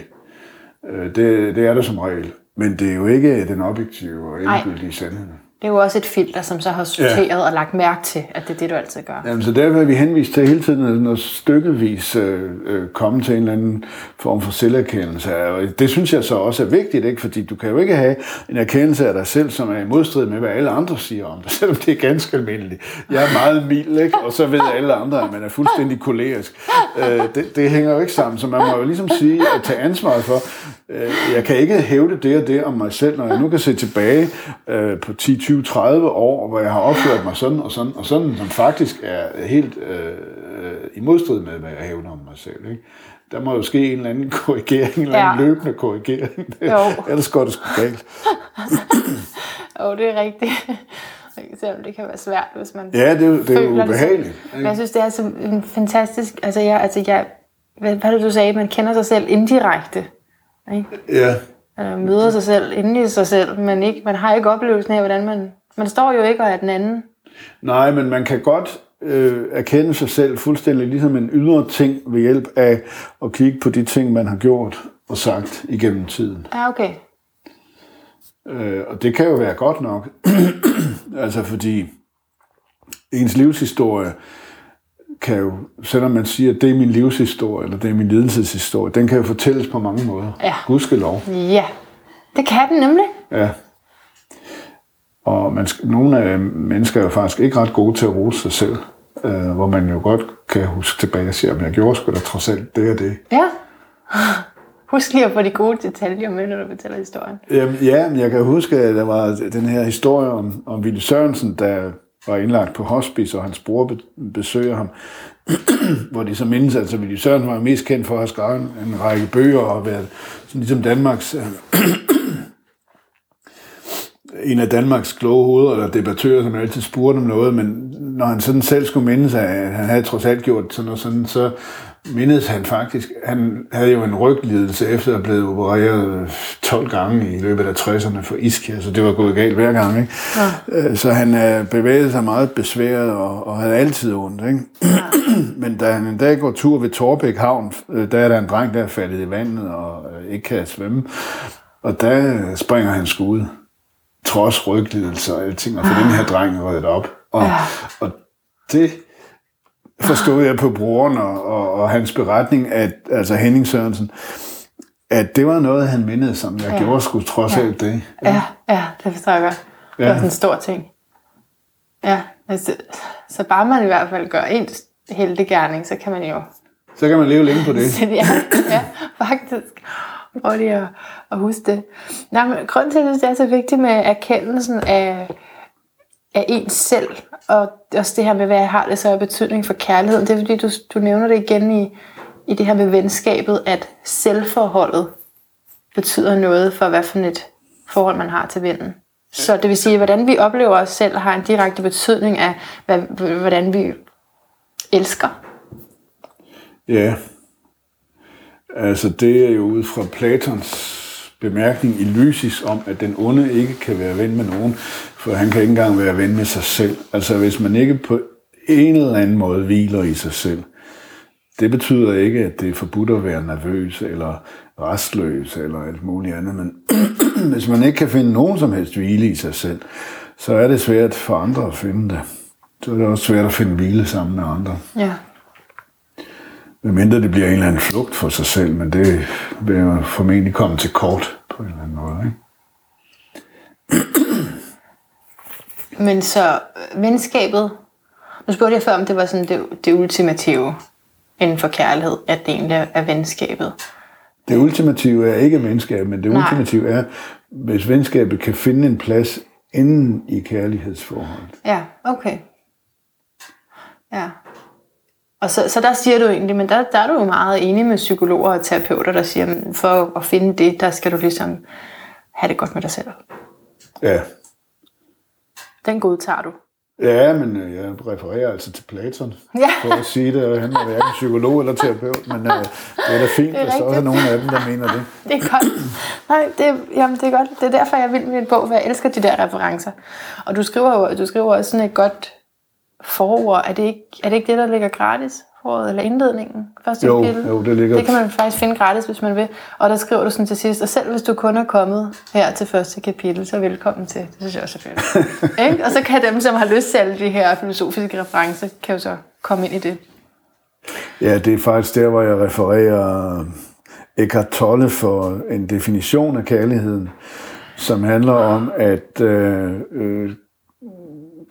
Øh, Det, det er der som regel. Men det er jo ikke den objektive og endegyldige sandhed. Det er jo også et filter, som så har sorteret ja. og lagt mærke til, at det er det, du altid gør. Jamen, så derfor er vi henvist til hele tiden at når stykkevis øh, øh, komme til en eller anden form for selverkendelse. Og det synes jeg så også er vigtigt, ikke? fordi du kan jo ikke have en erkendelse af dig selv, som er i modstrid med, hvad alle andre siger om dig, selvom det er ganske almindeligt. Jeg er meget mild, ikke? og så ved alle andre, at man er fuldstændig kolerisk. Øh, det, det hænger jo ikke sammen, så man må jo ligesom sige at tage ansvaret for, øh, jeg kan ikke hævde det og det om mig selv, når jeg nu kan se tilbage øh, på 10, 20, 30 år, hvor jeg har opført mig sådan og sådan og sådan, som faktisk er helt øh, i modstrid med, hvad jeg hævder om mig selv. Ikke? Der må jo ske en eller anden korrigering, en eller anden ja. løbende korrigering. Jo. Ellers går det sgu galt. jo, det er rigtigt. Selvom det kan være svært, hvis man Ja, det, er, det er jo ubehageligt. Det. Men jeg synes, det er så en fantastisk... Altså, jeg, altså jeg, hvad, hvad det, du sagde? Man kender sig selv indirekte. Ikke? Ja. Man møder sig selv inde i sig selv, men ikke, man har ikke oplevelsen af, hvordan man... Man står jo ikke og er den anden. Nej, men man kan godt øh, erkende sig selv fuldstændig ligesom en ydre ting ved hjælp af at kigge på de ting, man har gjort og sagt igennem tiden. Ja, okay. Øh, og det kan jo være godt nok. altså fordi ens livshistorie kan jo, selvom man siger, at det er min livshistorie, eller det er min lidelseshistorie, den kan jo fortælles på mange måder. Ja. Gudskelov. Ja, det kan den nemlig. Ja. Og man, nogle af mennesker er jo faktisk ikke ret gode til at rose sig selv, øh, hvor man jo godt kan huske tilbage og sige, at jeg gjorde sgu da trods alt det og det. Ja. Husk lige at få de gode detaljer med, når du fortæller historien. Jamen, ja, men jeg kan huske, at der var den her historie om, om Ville Sørensen, der var indlagt på hospice, og hans bror besøger ham, hvor de så mindes, altså Willy Sørensen var mest kendt for at have skrevet en række bøger og været sådan ligesom Danmarks en af Danmarks kloge hoveder, eller debattører, som altid spurgte om noget, men når han sådan selv skulle minde sig, at han havde trods alt gjort sådan noget sådan, så mindedes han faktisk, han havde jo en ryglidelse efter at have blevet opereret 12 gange i løbet af 60'erne for ischia, så det var gået galt hver gang. Ikke? Ja. Øh, så han øh, bevægede sig meget besværet og, og havde altid ondt. Ikke? Ja. Men da han en dag går tur ved Torbæk Havn, øh, der er der en dreng, der er faldet i vandet og ikke kan svømme, og der springer han skud trods ryglidelse og alting, og for den her dreng reddet op. Og, ja. og det forstod jeg på broren og, og, og hans beretning, at, altså Henning Sørensen, at det var noget, han mindede som jeg ja. gjorde sgu trods ja. alt det. Ja. ja, ja, det forstår jeg godt. Det ja. var sådan en stor ting. Ja, altså, så bare man i hvert fald gør en heldegærning, så kan man jo... Så kan man leve længe på det. ja, ja, faktisk. Prøv lige at, at huske det. Nej, men grunden til, at det er så vigtigt med erkendelsen af, af ens selv, og også det her med, hvad jeg har det så af betydning for kærligheden, det er fordi, du, du nævner det igen i, i det her med venskabet, at selvforholdet betyder noget for, hvad for et forhold man har til vennen. Så det vil sige, hvordan vi oplever os selv, har en direkte betydning af, hvad, hvordan vi elsker. Ja, altså det er jo ud fra Platons bemærkning i Lysis om, at den onde ikke kan være ven med nogen, for han kan ikke engang være ven med sig selv. Altså hvis man ikke på en eller anden måde hviler i sig selv, det betyder ikke, at det er forbudt at være nervøs eller restløs eller alt muligt andet, men hvis man ikke kan finde nogen som helst hvile i sig selv, så er det svært for andre at finde det. Så er det også svært at finde hvile sammen med andre. Ja. Medmindre det bliver en eller anden flugt for sig selv, men det vil jo formentlig komme til kort på en eller anden måde. Ikke? Men så venskabet, nu spurgte jeg før, om det var sådan det, det ultimative inden for kærlighed, at det egentlig er venskabet. Det ultimative er ikke venskab, men det Nej. ultimative er, hvis venskabet kan finde en plads inden i kærlighedsforholdet. Ja, okay. Ja. Og så, så der siger du egentlig, men der, der er du jo meget enig med psykologer og terapeuter, der siger, at for at finde det, der skal du ligesom have det godt med dig selv. Ja. Den godtager du. Ja, men øh, jeg refererer altså til Platon ja. for at sige det, han er hverken psykolog eller terapeut, men uh, det er da fint, hvis der også er nogen af dem, der mener det. Det er godt. Nej, det, jamen, det er godt. Det er derfor, jeg vil med en bog, for jeg elsker de der referencer. Og du skriver jo du skriver også sådan et godt forord. Er det ikke, er det, ikke det, der ligger gratis forordet eller indledningen. Første Jo, kapitel. jo, det ligger- Det kan man faktisk finde gratis, hvis man vil. Og der skriver du sådan til sidst, og selv hvis du kun er kommet her til første kapitel, så velkommen til. Det synes jeg også er fedt. Ikke? Og så kan dem, som har lyst til alle de her filosofiske referencer, kan jo så komme ind i det. Ja, det er faktisk der, hvor jeg refererer Eckhart Tolle for en definition af kærligheden, som handler om, at øh, øh,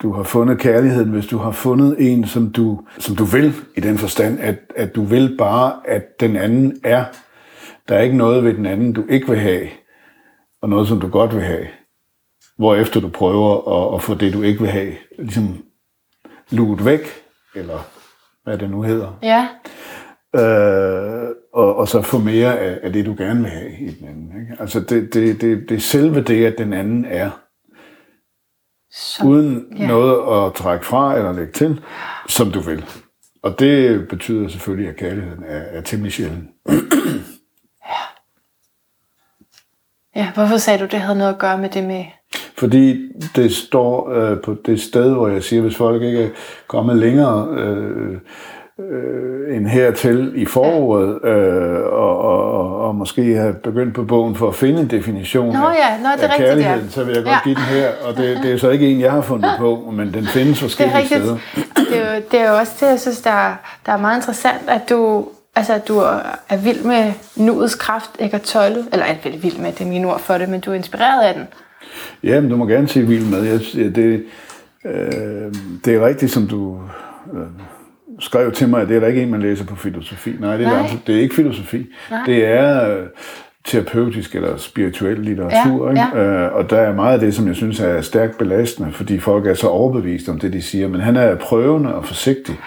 du har fundet kærligheden, hvis du har fundet en, som du, som du vil, i den forstand, at, at du vil bare, at den anden er. Der er ikke noget ved den anden, du ikke vil have, og noget, som du godt vil have. Hvorefter du prøver at, at få det, du ikke vil have, ligesom luet væk, eller hvad det nu hedder Ja, øh, og, og så få mere af, af det, du gerne vil have i den anden. Ikke? Altså det, det, det, det er selve det, at den anden er, så, uden ja. ja. noget at trække fra eller lægge til, som du vil. Og det betyder selvfølgelig, at kærligheden er, er temmelig sjælden. ja, hvorfor sagde du, det havde noget at gøre med det med... Fordi det står øh, på det sted, hvor jeg siger, hvis folk ikke er kommet længere øh, øh, end hertil i foråret, øh, og, og, og, måske har begyndt på bogen for at finde en definition Nå ja, nå, det er af rigtigt, ja. kærligheden, så vil jeg godt Ja. give den her. Og det, det er så ikke en, jeg har fundet på, men den findes Det er forskellige steder. Det er, jo, det er jo også det, jeg synes, der, er- der er meget interessant, at du, altså, at du er vild med nuets kraft, Eckhart Tolle. Eller er vild med, det er mine ord for det, men du er inspireret af den. Ja, men du må gerne sige vild med. Jeg, det, øh, det er rigtigt, som du øh, skrev til mig, at det er der ikke en, man læser på filosofi. Nej, det er, Nej. Nej. Det er ikke filosofi. Nej. Det er øh, terapeutisk eller spirituel litteratur. Ja, ikke? Øh, og der er meget af det, som jeg synes er stærkt belastende, fordi folk er så overbevist om det, de siger. Men han er prøvende og forsigtig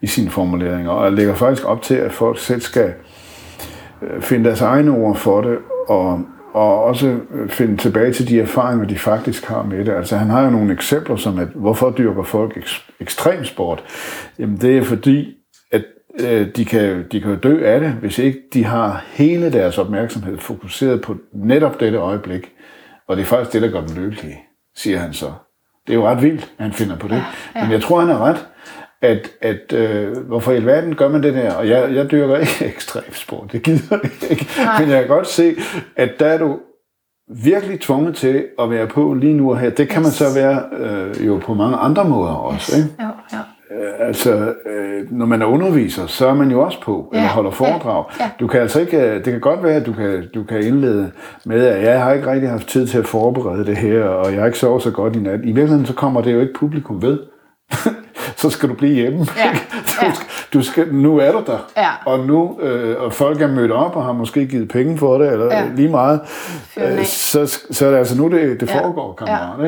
i sine formuleringer, og lægger faktisk op til, at folk selv skal øh, finde deres egne ord for det, og, og også øh, finde tilbage til de erfaringer, de faktisk har med det. Altså han har jo nogle eksempler, som at, hvorfor dyrker folk ek- ekstremsport? Jamen det er fordi, at øh, de, kan, de kan dø af det, hvis ikke de har hele deres opmærksomhed fokuseret på netop dette øjeblik. Og det er faktisk det, der gør dem lykkelige, siger han så. Det er jo ret vildt, at han finder på det. Ja, ja. Men jeg tror, han har ret, at, at øh, hvorfor i alverden gør man det der? Og jeg, jeg dyrker ikke ekstremsport, det gider jeg ikke. Nej. Men jeg kan godt se, at der er du virkelig tvunget til at være på lige nu og her. Det kan man så være øh, jo på mange andre måder også. Ikke? Jo, jo. Øh, Altså, øh, når man er underviser, så er man jo også på, Ja, eller holder foredrag. ja, ja. Du kan altså ikke, øh, det kan godt være, at du kan, du kan indlede med, at jeg har ikke rigtig haft tid til at forberede det her, og jeg har ikke sovet så godt i nat. I virkeligheden, så kommer det jo ikke publikum ved. så skal du blive hjemme. Ja. Du skal, du skal, nu er du der, Ja. og nu øh, og folk er mødt op og har måske givet penge for det, eller Ja. lige meget. Øh, så, så er det altså nu, det, det Ja. foregår, kammerat. Ja.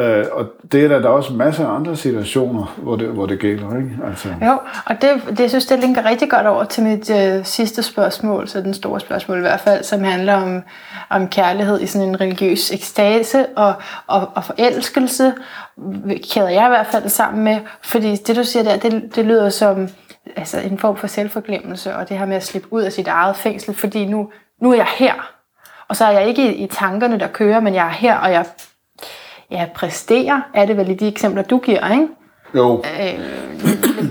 Ikke? Øh, og det er der, der er også masser af andre situationer, hvor det, hvor det gælder. Ikke? Altså, Jo, og det, det jeg synes det linker rigtig godt over til mit øh, sidste spørgsmål, så den store spørgsmål i hvert fald, som handler om, om kærlighed i sådan en religiøs ekstase og, og, og forelskelse, kæder jeg i hvert fald sammen med, fordi det du siger der, det, det lyder som altså en form for selvforglemmelse, og det her med at slippe ud af sit eget fængsel, fordi nu, nu er jeg her, og så er jeg ikke i, i tankerne, der kører, men jeg er her, og jeg, jeg præsterer, er det vel i de eksempler, du giver, ikke? jo,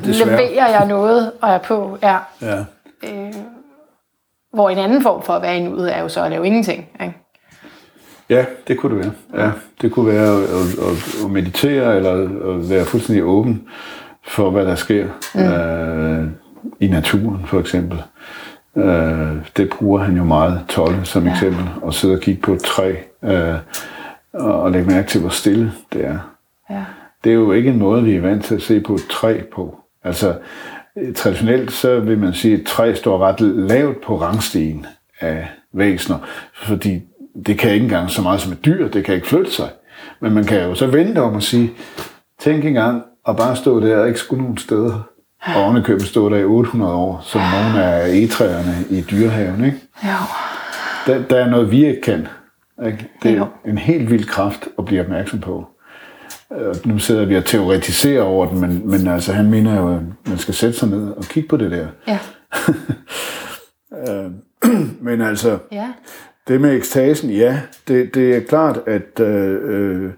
Desværre. leverer jeg noget, og er på, ja. ja. Øh, hvor en anden form for at være i nuet er jo så at lave ingenting. Ikke? Ja, det kunne det være. Ja, det kunne være at, at, at meditere, eller at være fuldstændig åben for, hvad der sker mm. øh, i naturen, for eksempel. Øh, det bruger han jo meget, Tolle som ja. eksempel, at sidde og kigge på et træ, øh, og, og lægge mærke til, hvor stille det er. Ja. det er jo ikke en måde, vi er vant til at se på et træ på. Altså, traditionelt så vil man sige, at et træ står ret lavt på rangstigen af væsener, fordi det kan ikke engang så meget som et dyr, det kan ikke flytte sig. Men man kan jo så vente om at sige, tænk engang at bare stå der og ikke skulle nogen steder. Og ovenikøbet stå der i 800 år, som nogle af egetræerne i dyrehaven. Ikke? Jo. Der, der er noget, vi ikke kan. Ikke? Det Jo. er en helt vild kraft at blive opmærksom på. Øh, Nu sidder vi og teoretiserer over den, men, men altså, han mener jo, at man skal sætte sig ned og kigge på det der. Ja. Men altså, Ja. Det med ekstasen, ja, det, det er klart, at øh, øh,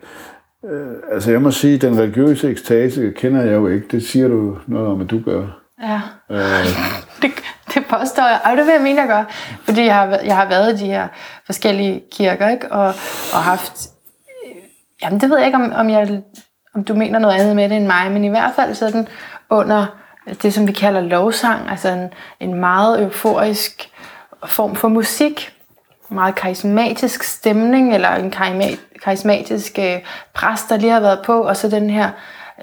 øh, altså jeg må sige, den religiøse ekstase kender jeg jo ikke. Det siger du noget om, at du gør. Ja. det, det påstår jeg. Ej, det vil jeg mene, jeg gør. Fordi jeg har, været- jeg har været i de her forskellige kirker, ikke? Og, og haft... Jamen, det ved jeg ikke, om, om, jeg, om du mener noget andet med det end mig, men i hvert fald sådan under det, som vi kalder lovsang, altså en, en meget euforisk form for musik, meget karismatisk stemning, eller en karismatisk øh, præst, der lige har været på, og så den her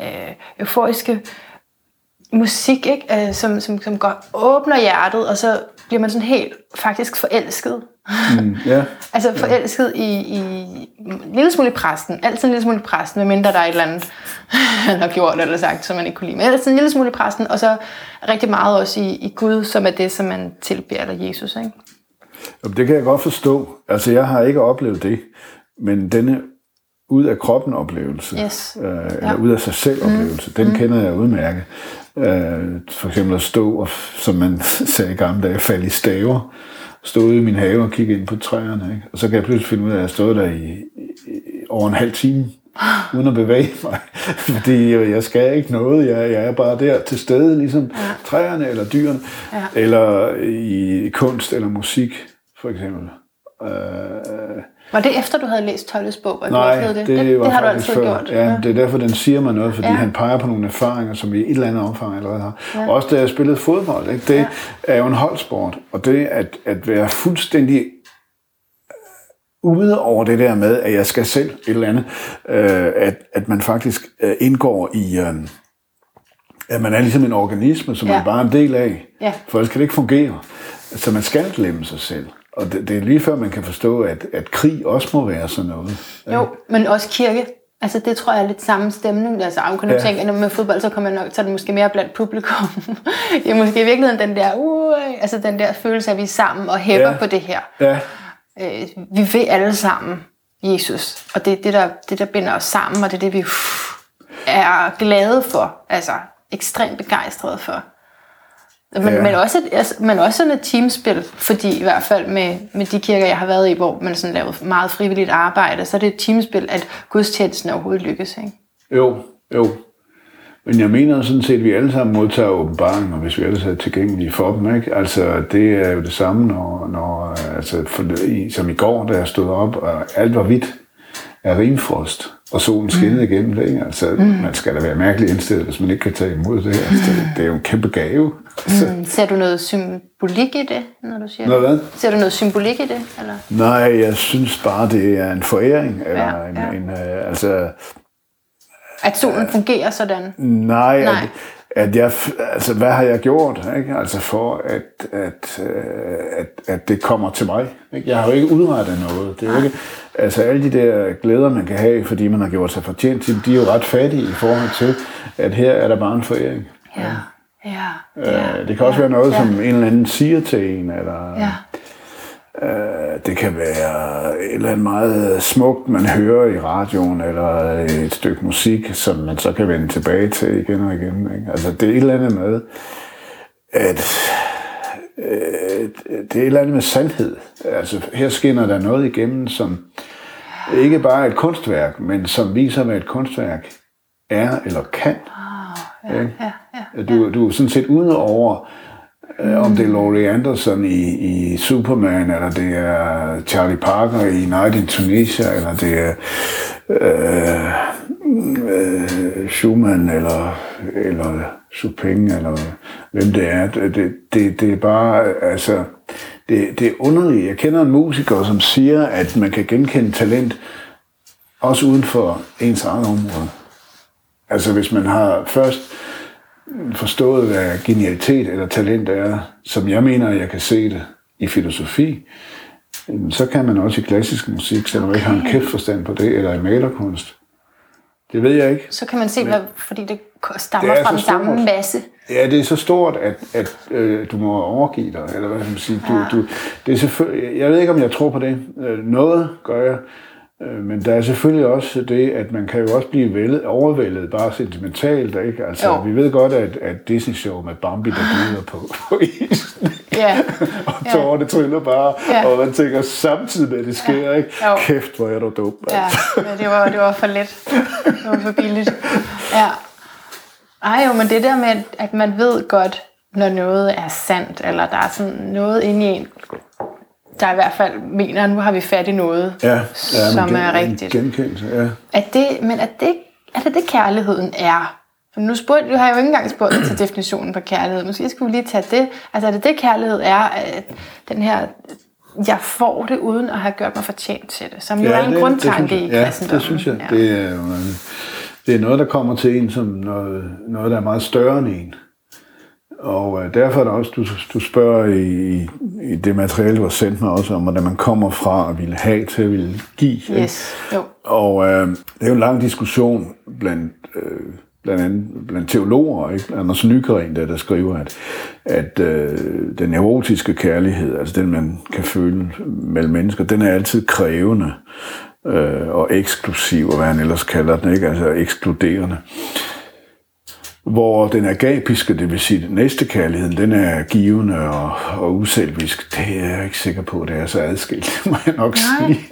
øh, euforiske musik, ikke? Øh, som, som, som går, åbner hjertet, og så bliver man sådan helt faktisk forelsket. Mm, ja. Altså forelsket i, i en lille smule i præsten. Altid en lille smule i præsten, medmindre der er et eller andet, han har gjort eller sagt, som man ikke kunne lide. Men altid en lille smule i præsten, og så rigtig meget også i, i Gud, som er det, som man tilbeder, eller Jesus. Ikke? Jamen, Det kan jeg godt forstå. Altså, jeg har ikke oplevet det, men denne ud af kroppen oplevelse, Yes. øh, eller Ja. ud af sig selv oplevelse, den kender jeg udmærket. Øh, for eksempel at stå, og, som man sagde i gamle dage, falde i staver. Stå ude i min have og kigge ind på træerne. Ikke? Og så kan jeg pludselig finde ud af, at jeg stod der i, i, over en halv time, uden at bevæge mig. Fordi jeg skal ikke noget. Jeg, jeg er bare der til stede, ligesom ja. træerne eller dyrene. Ja. Eller i kunst eller musik, for eksempel. Øh, Var det efter, du havde læst Tolles bog? og du Nej, oplevede det, det, det, var det har du altid før. gjort. Ja, det er derfor, den siger mig noget, fordi Ja. ja. han peger på nogle erfaringer, som vi i et eller andet omfang allerede har. Ja. Ja. Også da jeg spillede fodbold. Ikke? Det Ja. ja. er jo en holdsport, og det at, at være fuldstændig ude over det der med, at jeg skal selv et eller andet, øh, at, at man faktisk øh, indgår i, øh, at man er ligesom en organisme, som Ja. ja. man bare er en del af. Ja. For ellers kan det ikke fungere. Så man skal glemme sig selv. Og det, det er lige før, man kan forstå, at, at krig også må være sådan noget. Jo, men også kirke. Altså det tror jeg er lidt samme stemning. Altså jeg kunne ja. Ja. tænke, at med fodbold, så kommer nok, så er det måske mere blandt publikum. det er måske i virkeligheden den der, uh, altså den der følelse af, at vi er sammen og hæpper ja. Ja. på det her. Ja, Øh, vi vil alle sammen Jesus. Og det er det, der, det, der binder os sammen, og det er det, vi uff, er glade for. Altså ekstremt begejstrede for. Men, ja. Men, også, et- altså, men også sådan et teamspil, fordi i hvert fald med, med de kirker, jeg har været i, hvor man sådan lavet meget frivilligt arbejde, så er det et teamspil, at gudstjenesten overhovedet lykkes. Ikke? Jo, jo. Men jeg mener sådan set, at vi alle sammen modtager åbenbaringer, hvis vi ellers er tilgængelige for dem. Ikke? Altså, det er jo det samme, når, når altså, for, i, som i går, da jeg stod op, og alt var hvidt af rimfrost, og solen skinnede mm. igennem det. Ikke? Altså, mm. man skal da være mærkeligt indstillet, hvis man ikke kan tage imod det. Altså, det, det er jo en kæmpe gave. Altså, Mm. Ser du noget symbolik i det, når du siger det? hvad? Ser du noget symbolik i det? Eller? Nej, jeg synes bare, det er en foræring. Eller Ja, en, ja. En, øh, altså, At solen fungerer sådan? Nej, Nej. At, at jeg, altså hvad har jeg gjort, ikke? Altså for at, at, øh, at, at det kommer til mig. Ikke? Jeg har jo ikke udrettet noget. Det er jo ikke, altså alle de der glæder, man kan have, fordi man har gjort sig fortjent til, de er jo ret fattige i forhold til, at her er der bare en foræring. Ja. Ja. ja. Øh, det kan også ja. være noget, ja. som en eller anden siger til en, eller Ja. Øh, det kan være et eller andet meget smukt, man hører i radioen, eller et stykke musik, som man så kan vende tilbage til igen og igen. Ikke? Altså det er et eller andet med, at øh, det er et eller andet med sandhed. Altså her skinner der noget igennem, som ikke bare er et kunstværk, men som viser, hvad et kunstværk er eller kan. Ja, ja, ja. Du, du er sådan set ude over, Øh, om det er Laurie Anderson i, i Superman, eller det er Charlie Parker i Night in Tunisia, eller det er øh, øh, Schumann, eller, eller Chopin, eller hvem det er. Det, det, det, det er bare, altså, det, det er underligt. Jeg kender en musiker, som siger, at man kan genkende talent, også uden for ens eget område. Altså hvis man har først forstået, hvad genialitet eller talent er, som jeg mener, jeg kan se det i filosofi, så kan man også i klassisk musik, selvom man ikke har en kæft forstand på det, eller i malerkunst. Det ved jeg ikke. Så kan man se, hvad, fordi det stammer Det fra den samme masse. Ja, det er så stort, at, at øh, du må overgive dig, eller hvad man sige. Du, Ja. du, det er jeg ved ikke, om jeg tror på det. Øh, Noget gør jeg, men der er selvfølgelig også det, at man kan jo også blive vældet, overvældet bare sentimentalt. Ikke? Altså, Jo. vi ved godt, at, at Disney-show med Bambi, der glider på, på isen. Ja. og tårerne triller bare, Ja. og man tænker samtidig med, at det sker, ikke? Jo. Kæft, hvor er du dum. Ja, ja det, var, det var for let. Det var for billigt. Ja. Ej jo, men det der med, at man ved godt, når noget er sandt, eller der er sådan noget inde i en, der i hvert fald mener, at nu har vi fat i noget, Ja, ja som gen- er rigtigt. En genkendelse, ja. Er det, men er det, er det det, kærligheden er? For nu, spurgte, nu har jo ikke engang spurgt til definitionen på kærlighed. Måske skulle vi lige tage det. Altså er det det, kærlighed er? At den her, jeg får det uden at have gjort mig fortjent til det. Som jo er en det- grundtanke det synes i jeg, kristendommen. Ja, det synes jeg. Ja. Det, er, jo, det er noget, der kommer til en som noget, noget der er meget større end en. Og øh, derfor er det også, du, du spørger i, i, det materiale, du har sendt mig også om, hvordan man kommer fra at ville have til at ville give. Yes, jo. Og øh, det er jo en lang diskussion blandt, øh, blandt andet blandt teologer, ikke? Anders Nygren, der, der skriver, at, at øh, den erotiske kærlighed, altså den, man kan føle mellem mennesker, den er altid krævende øh, og eksklusiv, og hvad han ellers kalder den, ikke? altså ekskluderende. Hvor den agapiske, det vil sige næste kærligheden, den er givende og, og uselvisk. Det er jeg ikke sikker på, det er så adskilt, må jeg nok Nej. sige.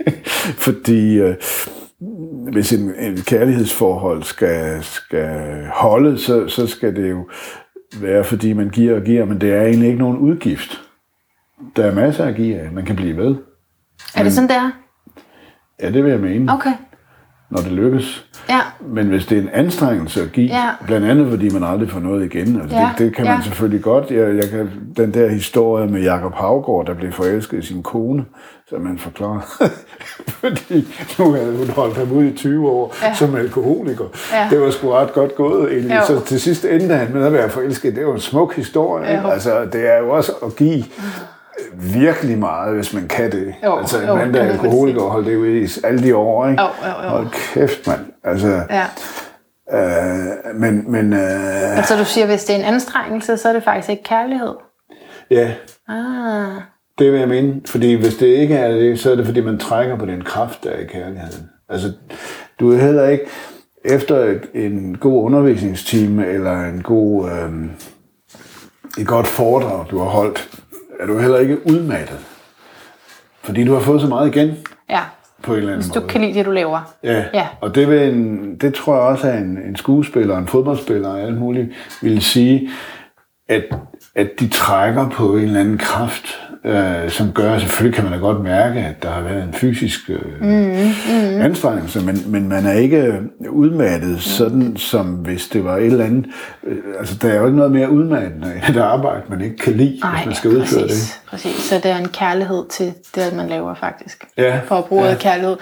Fordi øh, hvis en, en kærlighedsforhold skal, skal holde, så, så skal det jo være, fordi man giver og giver, men det er egentlig ikke nogen udgift. Der er masser at give af. Man kan blive ved. Er det sådan, det er? Ja, det vil jeg mene, Okay. Når det lykkes. Ja. Men hvis det er en anstrengelse at give, Ja. blandt andet fordi man aldrig får noget igen, altså Ja, det, det kan man ja. selvfølgelig godt. Jeg, jeg kan, den der historie med Jakob Havgård, der blev forelsket i sin kone, som man forklarer. fordi nu havde hun holdt ham ud i 20 år Ja. som alkoholiker. Ja. Det var sgu ret godt gået egentlig. Jo. Så til sidst endte han med at være forelsket. Det jo en smuk historie. Jo. Altså, det er jo også at give virkelig meget, hvis man kan det. Jo, altså, en mand, der er alkoholiker og holdt det ud i alle de år. Ikke? Jo, jo, jo. Hold kæft, mand. Altså, Ja. Øh, men, men øh, Altså du siger, hvis det er en anstrengelse, så er det faktisk ikke kærlighed. ja, Ah, det vil jeg mene. Fordi hvis det ikke er det, så er det fordi, man trækker på den kraft, der er i kærligheden. Altså, du er heller ikke efter et, en god undervisningstime, eller en god, øh, et godt foredrag, du har holdt, er du heller ikke udmattet. Fordi du har fået så meget igen ja. på en eller anden Hvis du måde. kan lide det, du laver. Ja, Ja. og det, vil en, det tror jeg også, at en, en skuespiller, en fodboldspiller og alt muligt vil sige, at, at de trækker på en eller anden kraft, øh, som gør, selvfølgelig kan man da godt mærke, at der har været en fysisk øh, mm, mm. anstrengelse, men, men man er ikke udmattet mm. sådan, som hvis det var et eller andet. Øh, altså, der er jo ikke noget mere udmattende end et arbejde, man ikke kan lide, Nej, hvis man skal udføre det. præcis, præcis. Så det er en kærlighed til det, at man laver faktisk. Ja, For at bruge ja. kærlighed.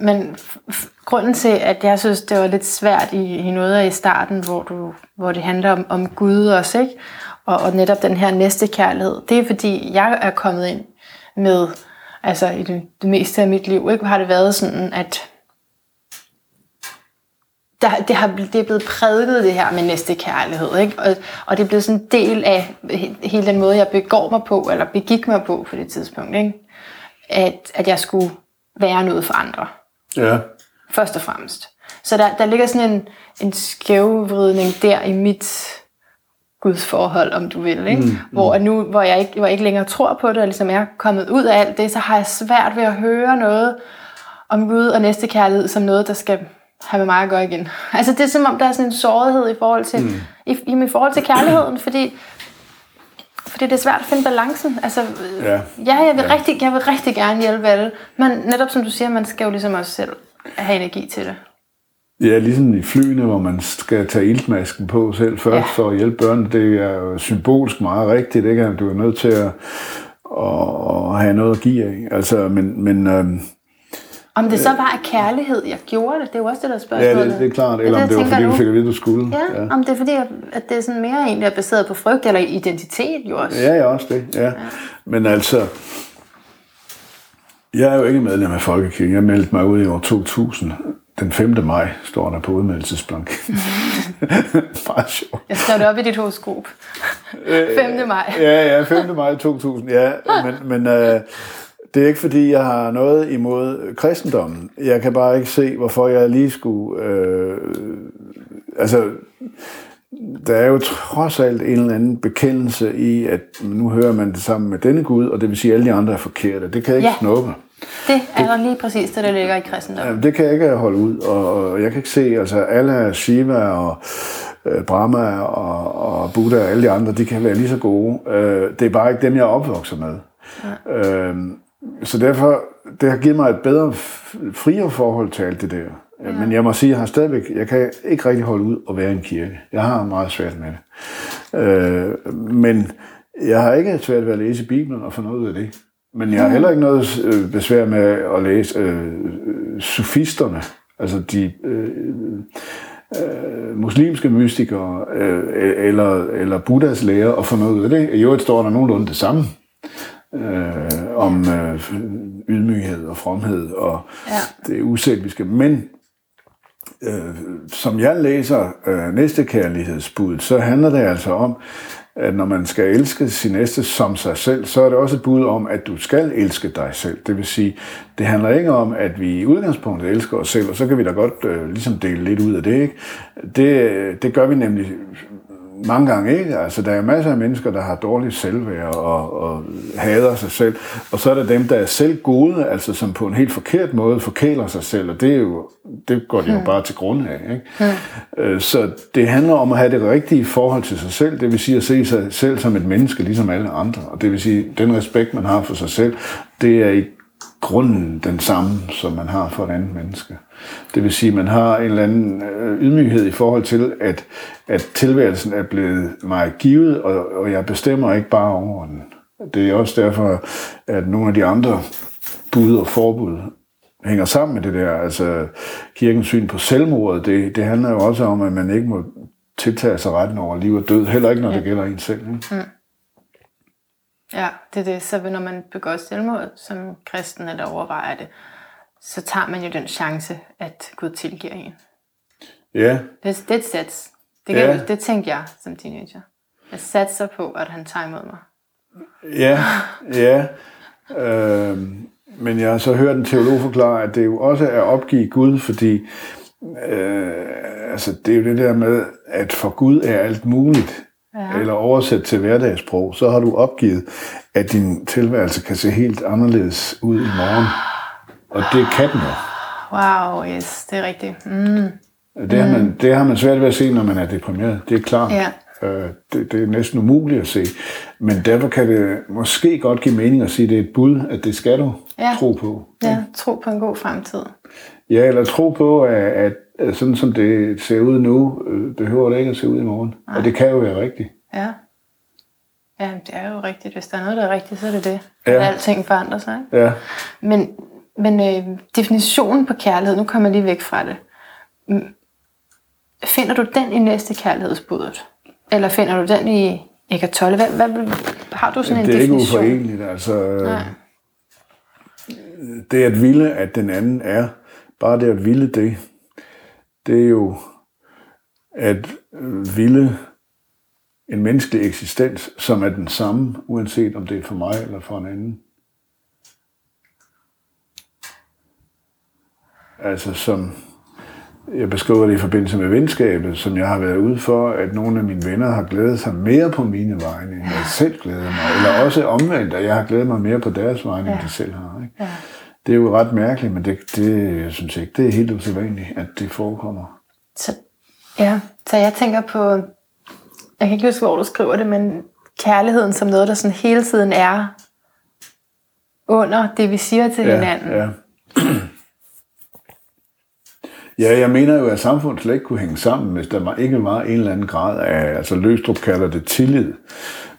Men grunden til, at jeg synes, det var lidt svært i, i noget af i starten, hvor, du, hvor det handler om, om Gud også, ikke? Og, og netop den her næste kærlighed, det er fordi, jeg er kommet ind med, altså i det, det meste af mit liv, ikke? har det været sådan, at der, det, har, det er blevet prædiket det her med næste kærlighed, ikke? Og, og det er blevet sådan en del af he- hele den måde, jeg begår mig på, eller begik mig på på det tidspunkt, ikke? At, at jeg skulle være noget for andre, Ja. først og fremmest. Så der, der ligger sådan en, en skævvridning der i mit gudsforhold, om du vil, ikke? Mm, hvor at nu, hvor jeg, ikke, hvor jeg ikke længere tror på det, og ligesom jeg er kommet ud af alt det, så har jeg svært ved at høre noget om Gud og næste kærlighed som noget, der skal have med mig at gøre igen. Altså det er som om, der er sådan en sårighed i forhold til, mm. i, i, i forhold til kærligheden, fordi, fordi det er svært at finde balancen. Altså, Ja. ja, jeg vil, ja. rigtig, jeg vil rigtig gerne hjælpe alle, men netop som du siger, man skal jo ligesom også selv have energi til det. Ja, ligesom i flyene, hvor man skal tage iltmasken på selv først Ja. ja. for at hjælpe børn. Det er jo symbolsk meget rigtigt, ikke? Du er nødt til at, at, have noget at give af. Altså, men, men øhm, Om det så var af kærlighed, jeg gjorde det, det er jo også det, der er ja, spørgsmålet. det, det er klart. Det Eller er om det, det var, fordi du fik at vide, du skulle. Ja, ja, om det er fordi, at det er sådan mere egentlig er baseret på frygt eller identitet jo også. Ja, ja, også det. Ja. ja. Men altså, jeg er jo ikke medlem af Folkekirken. Jeg meldte mig ud i år 2000. Den 5. maj står der på udmeldelsesblank. Meget sjovt. Jeg skrev det op i dit horoskop. 5. maj. Ja, ja, 5. maj 2000, ja. Men, men øh, det er ikke fordi, jeg har noget imod kristendommen. Jeg kan bare ikke se, hvorfor jeg lige skulle... Øh, altså, der er jo trods alt en eller anden bekendelse i, at nu hører man det sammen med denne Gud, og det vil sige, at alle de andre er forkerte. Det kan jeg ikke ja. snuppe. Det er jo lige præcis det, der ligger i kristendommen. Det kan jeg ikke holde ud, og, jeg kan ikke se, altså Allah, Shiva og øh, Brahma og, og Buddha og alle de andre, de kan være lige så gode. Øh, det er bare ikke dem, jeg er opvokset med. Ja. Øh, så derfor, det har givet mig et bedre, friere forhold til alt det der. Ja. Men jeg må sige, jeg har stadigvæk, jeg kan ikke rigtig holde ud og være i en kirke. Jeg har meget svært med det. Øh, men jeg har ikke svært ved at læse Bibelen og få noget ud af det. Men jeg har heller ikke noget øh, besvær med at læse øh, sofisterne, altså de øh, øh, muslimske mystikere, øh, eller, eller Buddhas lærer, og få noget ud af det. I øvrigt står der nogenlunde det samme øh, om øh, ydmyghed og fromhed og ja. det uselviske. Men øh, som jeg læser øh, næste kærlighedsbud, så handler det altså om, at når man skal elske sin næste som sig selv, så er det også et bud om, at du skal elske dig selv. Det vil sige, det handler ikke om, at vi i udgangspunktet elsker os selv, og så kan vi da godt øh, ligesom dele lidt ud af det. Ikke? Det, det gør vi nemlig mange gange ikke. Altså, der er masser af mennesker, der har dårligt selvværd og, og hader sig selv. Og så er der dem, der er selv gode, altså som på en helt forkert måde forkæler sig selv, og det, er jo, det går de jo hmm. bare til grund af. Ikke? Hmm. Så det handler om at have det rigtige forhold til sig selv, det vil sige at se sig selv som et menneske, ligesom alle andre. Og det vil sige, den respekt, man har for sig selv, det er i grunden den samme, som man har for et andet menneske. Det vil sige, at man har en eller anden øh, ydmyghed i forhold til, at, at tilværelsen er blevet mig givet, og, og jeg bestemmer ikke bare over den. Det er også derfor, at nogle af de andre bud og forbud hænger sammen med det der. Altså kirkens syn på selvmordet, det, det handler jo også om, at man ikke må tiltage sig retten over liv og død, heller ikke når det gælder en selv. Ikke? Mm. Ja, det er det. Så når man begår selvmord som kristen eller overvejer det, så tager man jo den chance, at Gud tilgiver en. Ja. Det, det er et sats. Det, kan, ja. det tænkte jeg som teenager. Jeg satser på, at han tager imod mig. Ja, ja. Øh, men jeg har så hørt en teolog forklare, at det jo også er at opgive Gud, fordi øh, altså, det er jo det der med, at for Gud er alt muligt ja. eller oversat til hverdagssprog, så har du opgivet, at din tilværelse kan se helt anderledes ud i morgen. Og det kan den jo. Wow, yes, det er rigtigt. Mm. Det, har man, det har man svært ved at se, når man er deprimeret. Det er klart. Ja. Øh, det, det er næsten umuligt at se. Men derfor kan det måske godt give mening at sige, at det er et bud, at det skal du ja. tro på. Ja, tro på en god fremtid. Ja, eller tro på, at, at sådan som det ser ud nu, øh, behøver det ikke at se ud i morgen. Nej. Og det kan jo være rigtigt. Ja. Ja, det er jo rigtigt. Hvis der er noget, der er rigtigt, så er det det. Ja. At alting forandrer sig. Ikke? Ja. Men, men øh, definitionen på kærlighed, nu kommer jeg lige væk fra det. Finder du den i næste kærlighedsbudet? Eller finder du den i Eckart Tolle? Hvad, hvad, har du sådan en definition? Det er ikke uforeneligt. Altså, Nej. det at ville, at den anden er, bare det at ville det, det er jo at ville en menneskelig eksistens, som er den samme, uanset om det er for mig eller for en anden. Altså som jeg beskriver det i forbindelse med venskabet, som jeg har været ude for, at nogle af mine venner har glædet sig mere på mine vegne, end jeg selv glæder mig. Eller også omvendt, at jeg har glædet mig mere på deres vegne, ja. end de selv har. Ikke? Ja. Det er jo ret mærkeligt, men det, det jeg synes ikke, det er helt usædvanligt, at det forekommer. Så, ja, så jeg tænker på, jeg kan ikke huske, hvor du skriver det, men kærligheden som noget, der sådan hele tiden er under det, vi siger til ja, hinanden. Ja. Ja, jeg mener jo, at samfundet slet ikke kunne hænge sammen, hvis der ikke var en eller anden grad af, altså Løstrup kalder det tillid,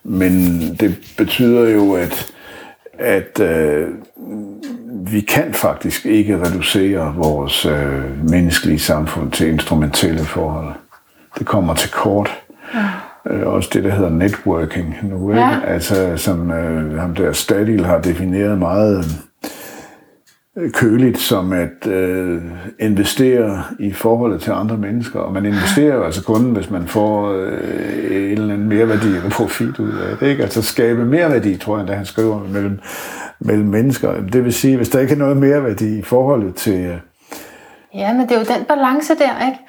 men det betyder jo, at, at øh, vi kan faktisk ikke reducere vores øh, menneskelige samfund til instrumentelle forhold. Det kommer til kort. Ja. Øh, også det, der hedder networking nu, ikke? Ja. Altså, som øh, ham der Stadil har defineret meget køligt som at øh, investere i forholdet til andre mennesker. Og man investerer jo altså kun, hvis man får øh, en eller anden mere værdi eller profit ud af det. Ikke? Altså skabe mere værdi, tror jeg, da han skriver mellem, mellem mennesker. Det vil sige, hvis der ikke er noget mere værdi i forholdet til... Øh... Ja, men det er jo den balance der, ikke?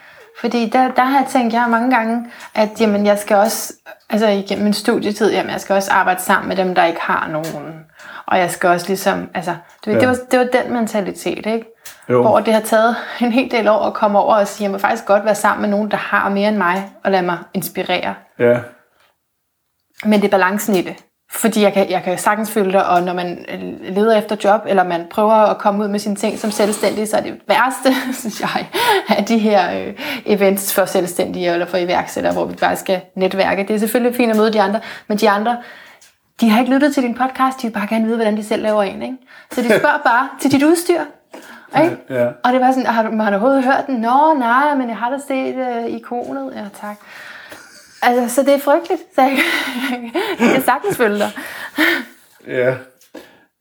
Fordi der, der har jeg tænkt jeg mange gange, at jamen, jeg skal også, altså igennem min studietid, jamen, jeg skal også arbejde sammen med dem, der ikke har nogen og jeg skal også ligesom, altså, du ved, ja. det, var, det var den mentalitet, ikke? Jo. Hvor det har taget en hel del år at komme over og sige, jeg må faktisk godt være sammen med nogen, der har mere end mig, og lade mig inspirere. Ja, Men det er balancen i det. Fordi jeg kan, jeg kan sagtens føle det, og når man øh, leder efter job, eller man prøver at komme ud med sine ting som selvstændig, så er det værste, synes jeg, af de her øh, events for selvstændige eller for iværksættere, hvor vi bare skal netværke. Det er selvfølgelig fint at møde de andre, men de andre, de har ikke lyttet til din podcast, de vil bare gerne vide, hvordan de selv laver en. Ikke? Så de spørger bare til dit udstyr. Ikke? Ja. Og det var sådan, har du, har du overhovedet hørt den? Nå, nej, men jeg har da set øh, ikonet. Ja, tak. Altså, så det er frygteligt. Så jeg, jeg kan sagtens følge dig. Ja.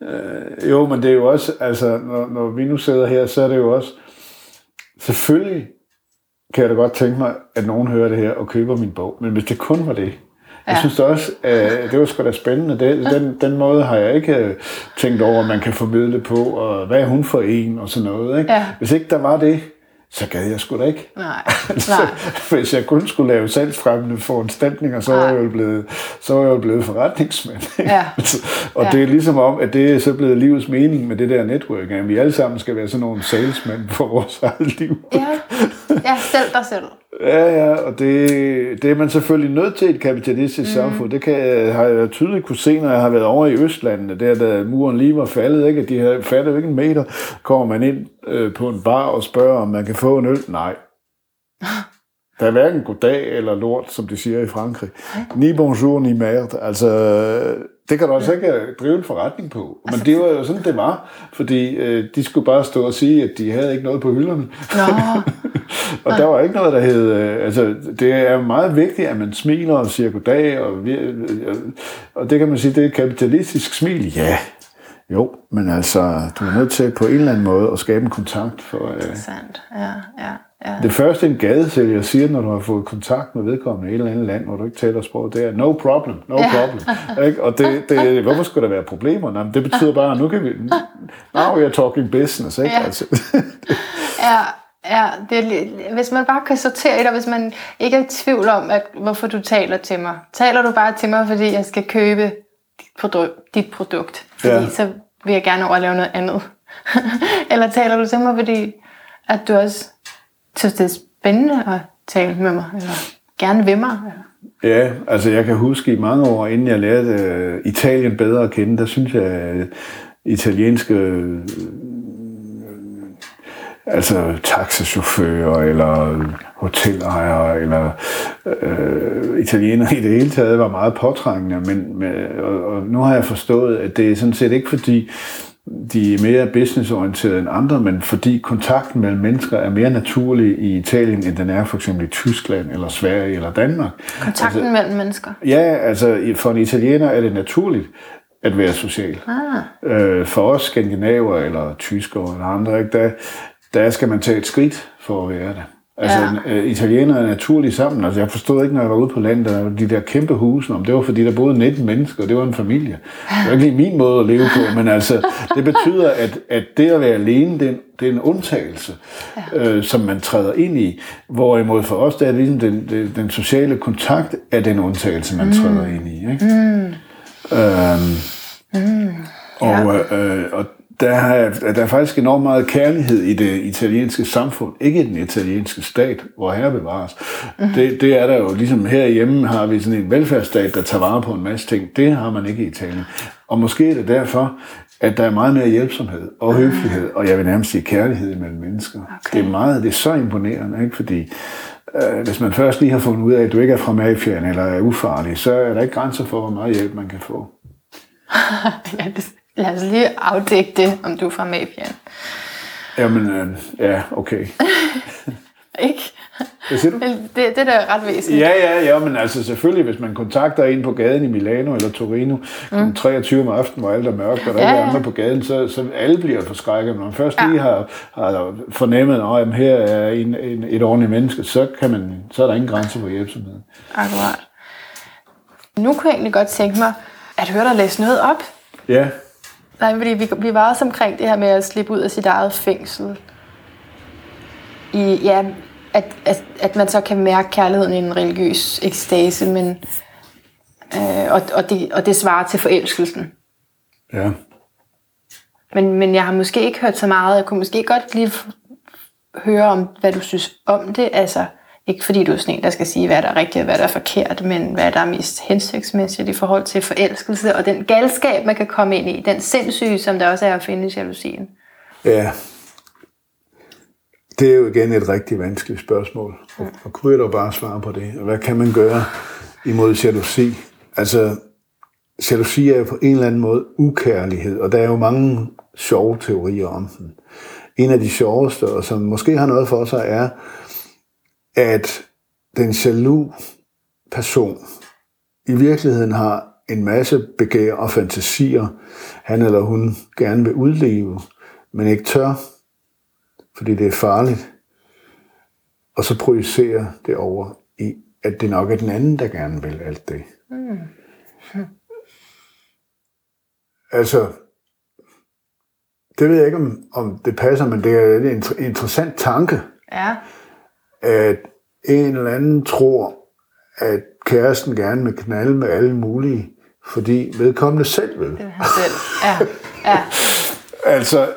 Øh, jo, men det er jo også, altså, når, når vi nu sidder her, så er det jo også, selvfølgelig kan jeg da godt tænke mig, at nogen hører det her og køber min bog, men hvis det kun var det, jeg synes da også, at det var sgu da spændende. Det, den, den måde har jeg ikke øh, tænkt over, at man kan formidle på, og hvad er hun for en, og sådan noget. Ikke? Ja. Hvis ikke der var det, så gad jeg sgu da ikke. Nej, Så, nej. hvis jeg kun skulle lave salgsfremmende foranstaltninger, så var jeg jo blevet, så var jeg jo blevet forretningsmand. Ja. og Ja. det er ligesom om, at det er så blevet livets mening med det der network, at vi alle sammen skal være sådan nogle salesmænd for vores eget liv. Ja, ja selv dig selv. Ja, ja, og det, det er man selvfølgelig nødt til i et kapitalistisk mm. samfund. Det kan, jeg- har jeg tydeligt kunne se, når jeg har været over i Østlandene, der da muren lige var faldet, ikke? de havde fattet jo ikke en meter, kommer man ind øh, på en bar og spørger, om man kan få en øl. Nej. Der er hverken goddag eller lort, som de siger i Frankrig. Ni bonjour, ni merde. Altså, det kan du også ikke drive en forretning på. Men det var jo sådan, det var. Fordi øh, de skulle bare stå og sige, at de havde ikke noget på hylderne. Nå, Og der var ikke noget, der hed... øh, Altså, det er meget vigtigt, at man smiler og siger goddag, og, vi, øh, og det kan man sige, det er et kapitalistisk smil. Ja, jo, men altså, du er nødt til på en eller anden måde at skabe en kontakt. For, øh, sandt. Ja, ja, ja. det første, en gadesælger siger, når du har fået kontakt med vedkommende i et eller andet land, hvor du ikke taler sprog, det er no problem, no Ja. problem. Ikke? Og det, det, hvorfor skulle der være problemer? Nej, det betyder bare, at nu kan vi... Now we are talking business. Ikke? Ja. Altså, Ja, ja det hvis man bare kan sortere i det, og hvis man ikke er i tvivl om, at, hvorfor du taler til mig. Taler du bare til mig, fordi jeg skal købe dit produkt, dit produkt fordi Ja. så vil jeg gerne over at lave noget andet. Eller taler du til mig, fordi at du også synes, det er spændende at tale med mig, eller gerne vil mig. Eller? Ja, altså jeg kan huske i mange år, inden jeg lærte øh, Italien bedre at kende, der synes jeg, at italienske øh, altså taxachauffører eller hotelejere eller øh, italienere i det hele taget var meget påtrængende, men, men og, og nu har jeg forstået, at det er sådan set ikke fordi de er mere businessorienterede end andre, men fordi kontakten mellem mennesker er mere naturlig i Italien, end den er for eksempel i Tyskland eller Sverige eller Danmark. Kontakten altså, mellem mennesker. Ja, altså for en italiener er det naturligt at være social. Ah, Øh, for os skandinaver eller tyskere eller andre, ikke, der, der skal man tage et skridt for at være det. Altså, Ja. ja. øh, italienere er naturligt sammen. Altså, jeg forstod ikke, når jeg var ude på landet, der de der kæmpe huse, om det var fordi, der boede 19 mennesker, og det var en familie. Det var ikke lige min måde at leve på, men altså, det betyder, at, at det at være alene, det er en, det er en undtagelse, ja. øh, som man træder ind i. Hvorimod for os, der er ligesom den, den, den sociale kontakt af den undtagelse, man mm. træder ind i. Ikke? Mm. Øhm, mm. Og, øh, og der, er, der er faktisk enormt meget kærlighed i det italienske samfund, ikke i den italienske stat, hvor herre bevares. Mm. Det, det er der jo, ligesom herhjemme har vi sådan en velfærdsstat, der tager vare på en masse ting. Det har man ikke i Italien. Og måske er det derfor, at der er meget mere hjælpsomhed og høflighed, og jeg vil nærmest sige kærlighed mellem mennesker. Okay. Det er meget, det er så imponerende, ikke? fordi øh, hvis man først lige har fundet ud af, at du ikke er fra mafiaen eller er ufarlig, så er der ikke grænser for, hvor meget hjælp man kan få. ja, det, lad os lige afdække det, om du er fra mafiaen. Jamen, øh, ja, okay. Ikke? Hvad siger du? Det, det er da ret væsentligt. Ja, ja, ja, men altså selvfølgelig, hvis man kontakter en på gaden i Milano eller Torino kl. 23 om aftenen, hvor alt er mørkt, og der Ja, ikke er ja. andre på gaden, så, så alle bliver forskrækket. Men når man først lige har, har fornemmet, at jamen, her er en, en, et ordentligt menneske, så, kan man, så er der ingen grænse for hjælpsomhed. Akkurat. Nu kunne jeg egentlig godt tænke mig at høre dig læse noget op. Ja, Nej, fordi vi, vi var også omkring det her med at slippe ud af sit eget fængsel. I, ja, at, at, at man så kan mærke kærligheden i en religiøs ekstase, men, øh, og, og, det, og det svarer til forelskelsen. ja. Men, men jeg har måske ikke hørt så meget. Jeg kunne måske godt lige høre om, hvad du synes om det. Altså, ikke fordi du er sådan en, der skal sige, hvad der er rigtigt og hvad der er forkert, men hvad der er mest hensigtsmæssigt i forhold til forelskelse og den galskab, man kan komme ind i. Den sindssyge, som der også er at finde i jalousien. Ja. Det er jo igen et rigtig vanskeligt spørgsmål. Og, og kunne jeg dog bare svare på det? Hvad kan man gøre imod jalousi? Altså, jalousi er jo på en eller anden måde ukærlighed, og der er jo mange sjove teorier om den. En af de sjoveste, og som måske har noget for sig, er, at den jaloux person i virkeligheden har en masse begær og fantasier, han eller hun gerne vil udleve, men ikke tør, fordi det er farligt. Og så projicerer det over i, at det nok er den anden, der gerne vil alt det. Mm. Altså, det ved jeg ikke, om, om det passer, men det er en inter- interessant tanke, Ja. At en eller anden tror, at kæresten gerne vil knalde med alle mulige, fordi vedkommende selv vil. Det er han selv. Ja. Ja. Altså,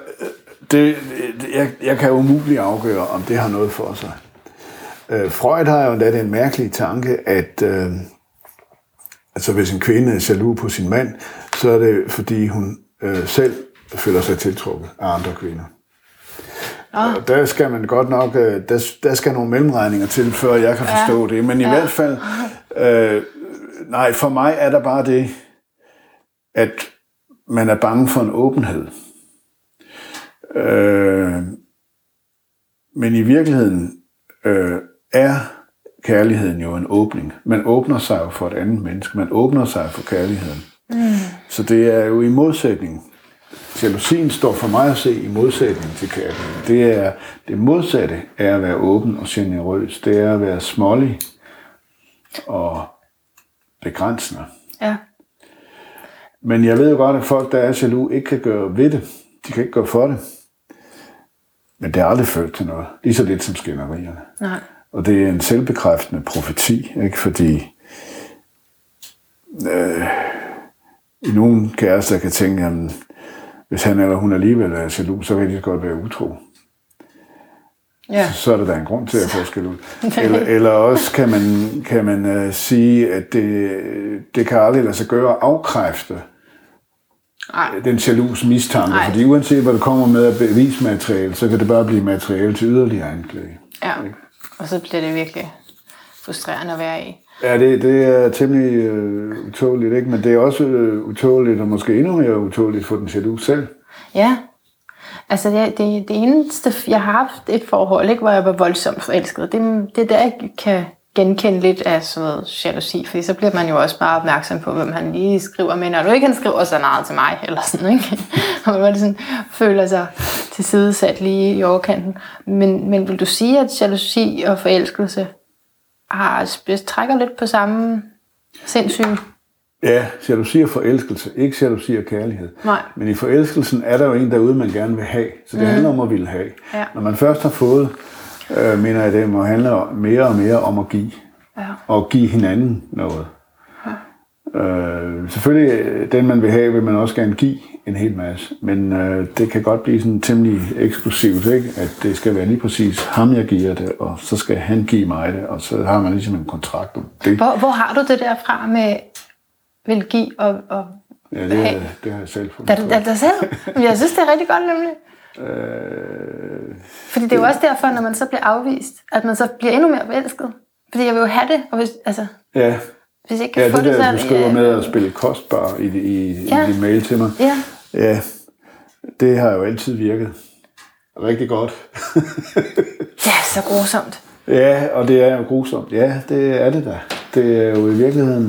det, det, jeg, jeg kan umuligt afgøre, om det har noget for sig. Øh, Freud har jo endda den mærkelige tanke, at øh, altså, hvis en kvinde er jaloux på sin mand, så er det, fordi hun øh, selv føler sig tiltrukket af andre kvinder. Og der skal man godt nok, øh, der, der skal nogle mellemregninger til, før jeg kan forstå det. Men i hvert fald, øh, nej, for mig er der bare det, at man er bange for en åbenhed. Øh, men i virkeligheden øh, er kærligheden jo en åbning. Man åbner sig jo for et andet menneske. Man åbner sig for kærligheden. Mm. Så det er jo i modsætning. Jalousien står for mig at se i modsætning til kærligheden. Det er det modsatte er at være åben og generøs. Det er at være smålig og begrænsende. ja. Men jeg ved jo godt, at folk, der er jaloux, ikke kan gøre ved det. De kan ikke gøre for det. Men det har aldrig ført til noget. Lige så lidt som skænderierne. Nej. Og det er en selvbekræftende profeti, ikke? fordi øh, i nogle kærester kan tænke, jamen, hvis han eller hun alligevel er jaloux, så kan de godt være utro. Ja. Så er der da en grund til at få skæld ud. Eller, eller også kan man, kan man uh, sige, at det, det kan aldrig lade sig gøre at afkræfte Nej. den jaloux mistanke. Nej. Fordi uanset hvad der kommer med af bevismateriale, så kan det bare blive materiale til yderligere anklage. Ja. Og så bliver det virkelig frustrerende at være i. Ja, det, det er temmelig øh, utåligt, ikke? men det er også øh, utåligt, og måske endnu mere utåligt for den jaloux selv. Ja. Altså, det, det, det eneste, jeg har haft et forhold, ikke, hvor jeg var voldsomt forelsket, det, det er der, jeg kan genkende lidt af sådan noget jalousi, fordi så bliver man jo også bare opmærksom på, hvem han lige skriver med, når du ikke han skriver så meget til mig, eller sådan, ikke? Og man sådan føler sig tilsidesat lige i overkanten. Men, men vil du sige, at jalousi og forelskelse har, trækker lidt på samme sindssyge? Ja, jalousi og forelskelse, ikke jalousi og kærlighed. Nej. Men i forelskelsen er der jo en derude, man gerne vil have. Så det mm. handler om at ville have. Ja. Når man først har fået, øh, mener jeg, det må handle mere og mere om at give. Ja. Og give hinanden noget. Øh, selvfølgelig, øh, den man vil have, vil man også gerne give en hel masse. Men øh, det kan godt blive sådan temmelig eksklusivt, ikke? at det skal være lige præcis ham, jeg giver det, og så skal han give mig det, og så har man ligesom en kontrakt om det. Hvor, hvor har du det der fra med vil give og, og Ja, det, er, det har jeg selv fundet. Da, da, da selv? Jeg synes, det er rigtig godt nemlig. Øh, Fordi det er jo også derfor, når man så bliver afvist, at man så bliver endnu mere forelsket. Fordi jeg vil jo have det, og hvis, altså, ja, hvis jeg ikke kan ja få det det, der, du skriver ja, med at spille kostbar i, i, Ja. i din mail til mig. Ja, Ja, det har jo altid virket rigtig godt. det er så grusomt. ja, og det er jo grusomt. Ja, det er det da. Det er jo i virkeligheden...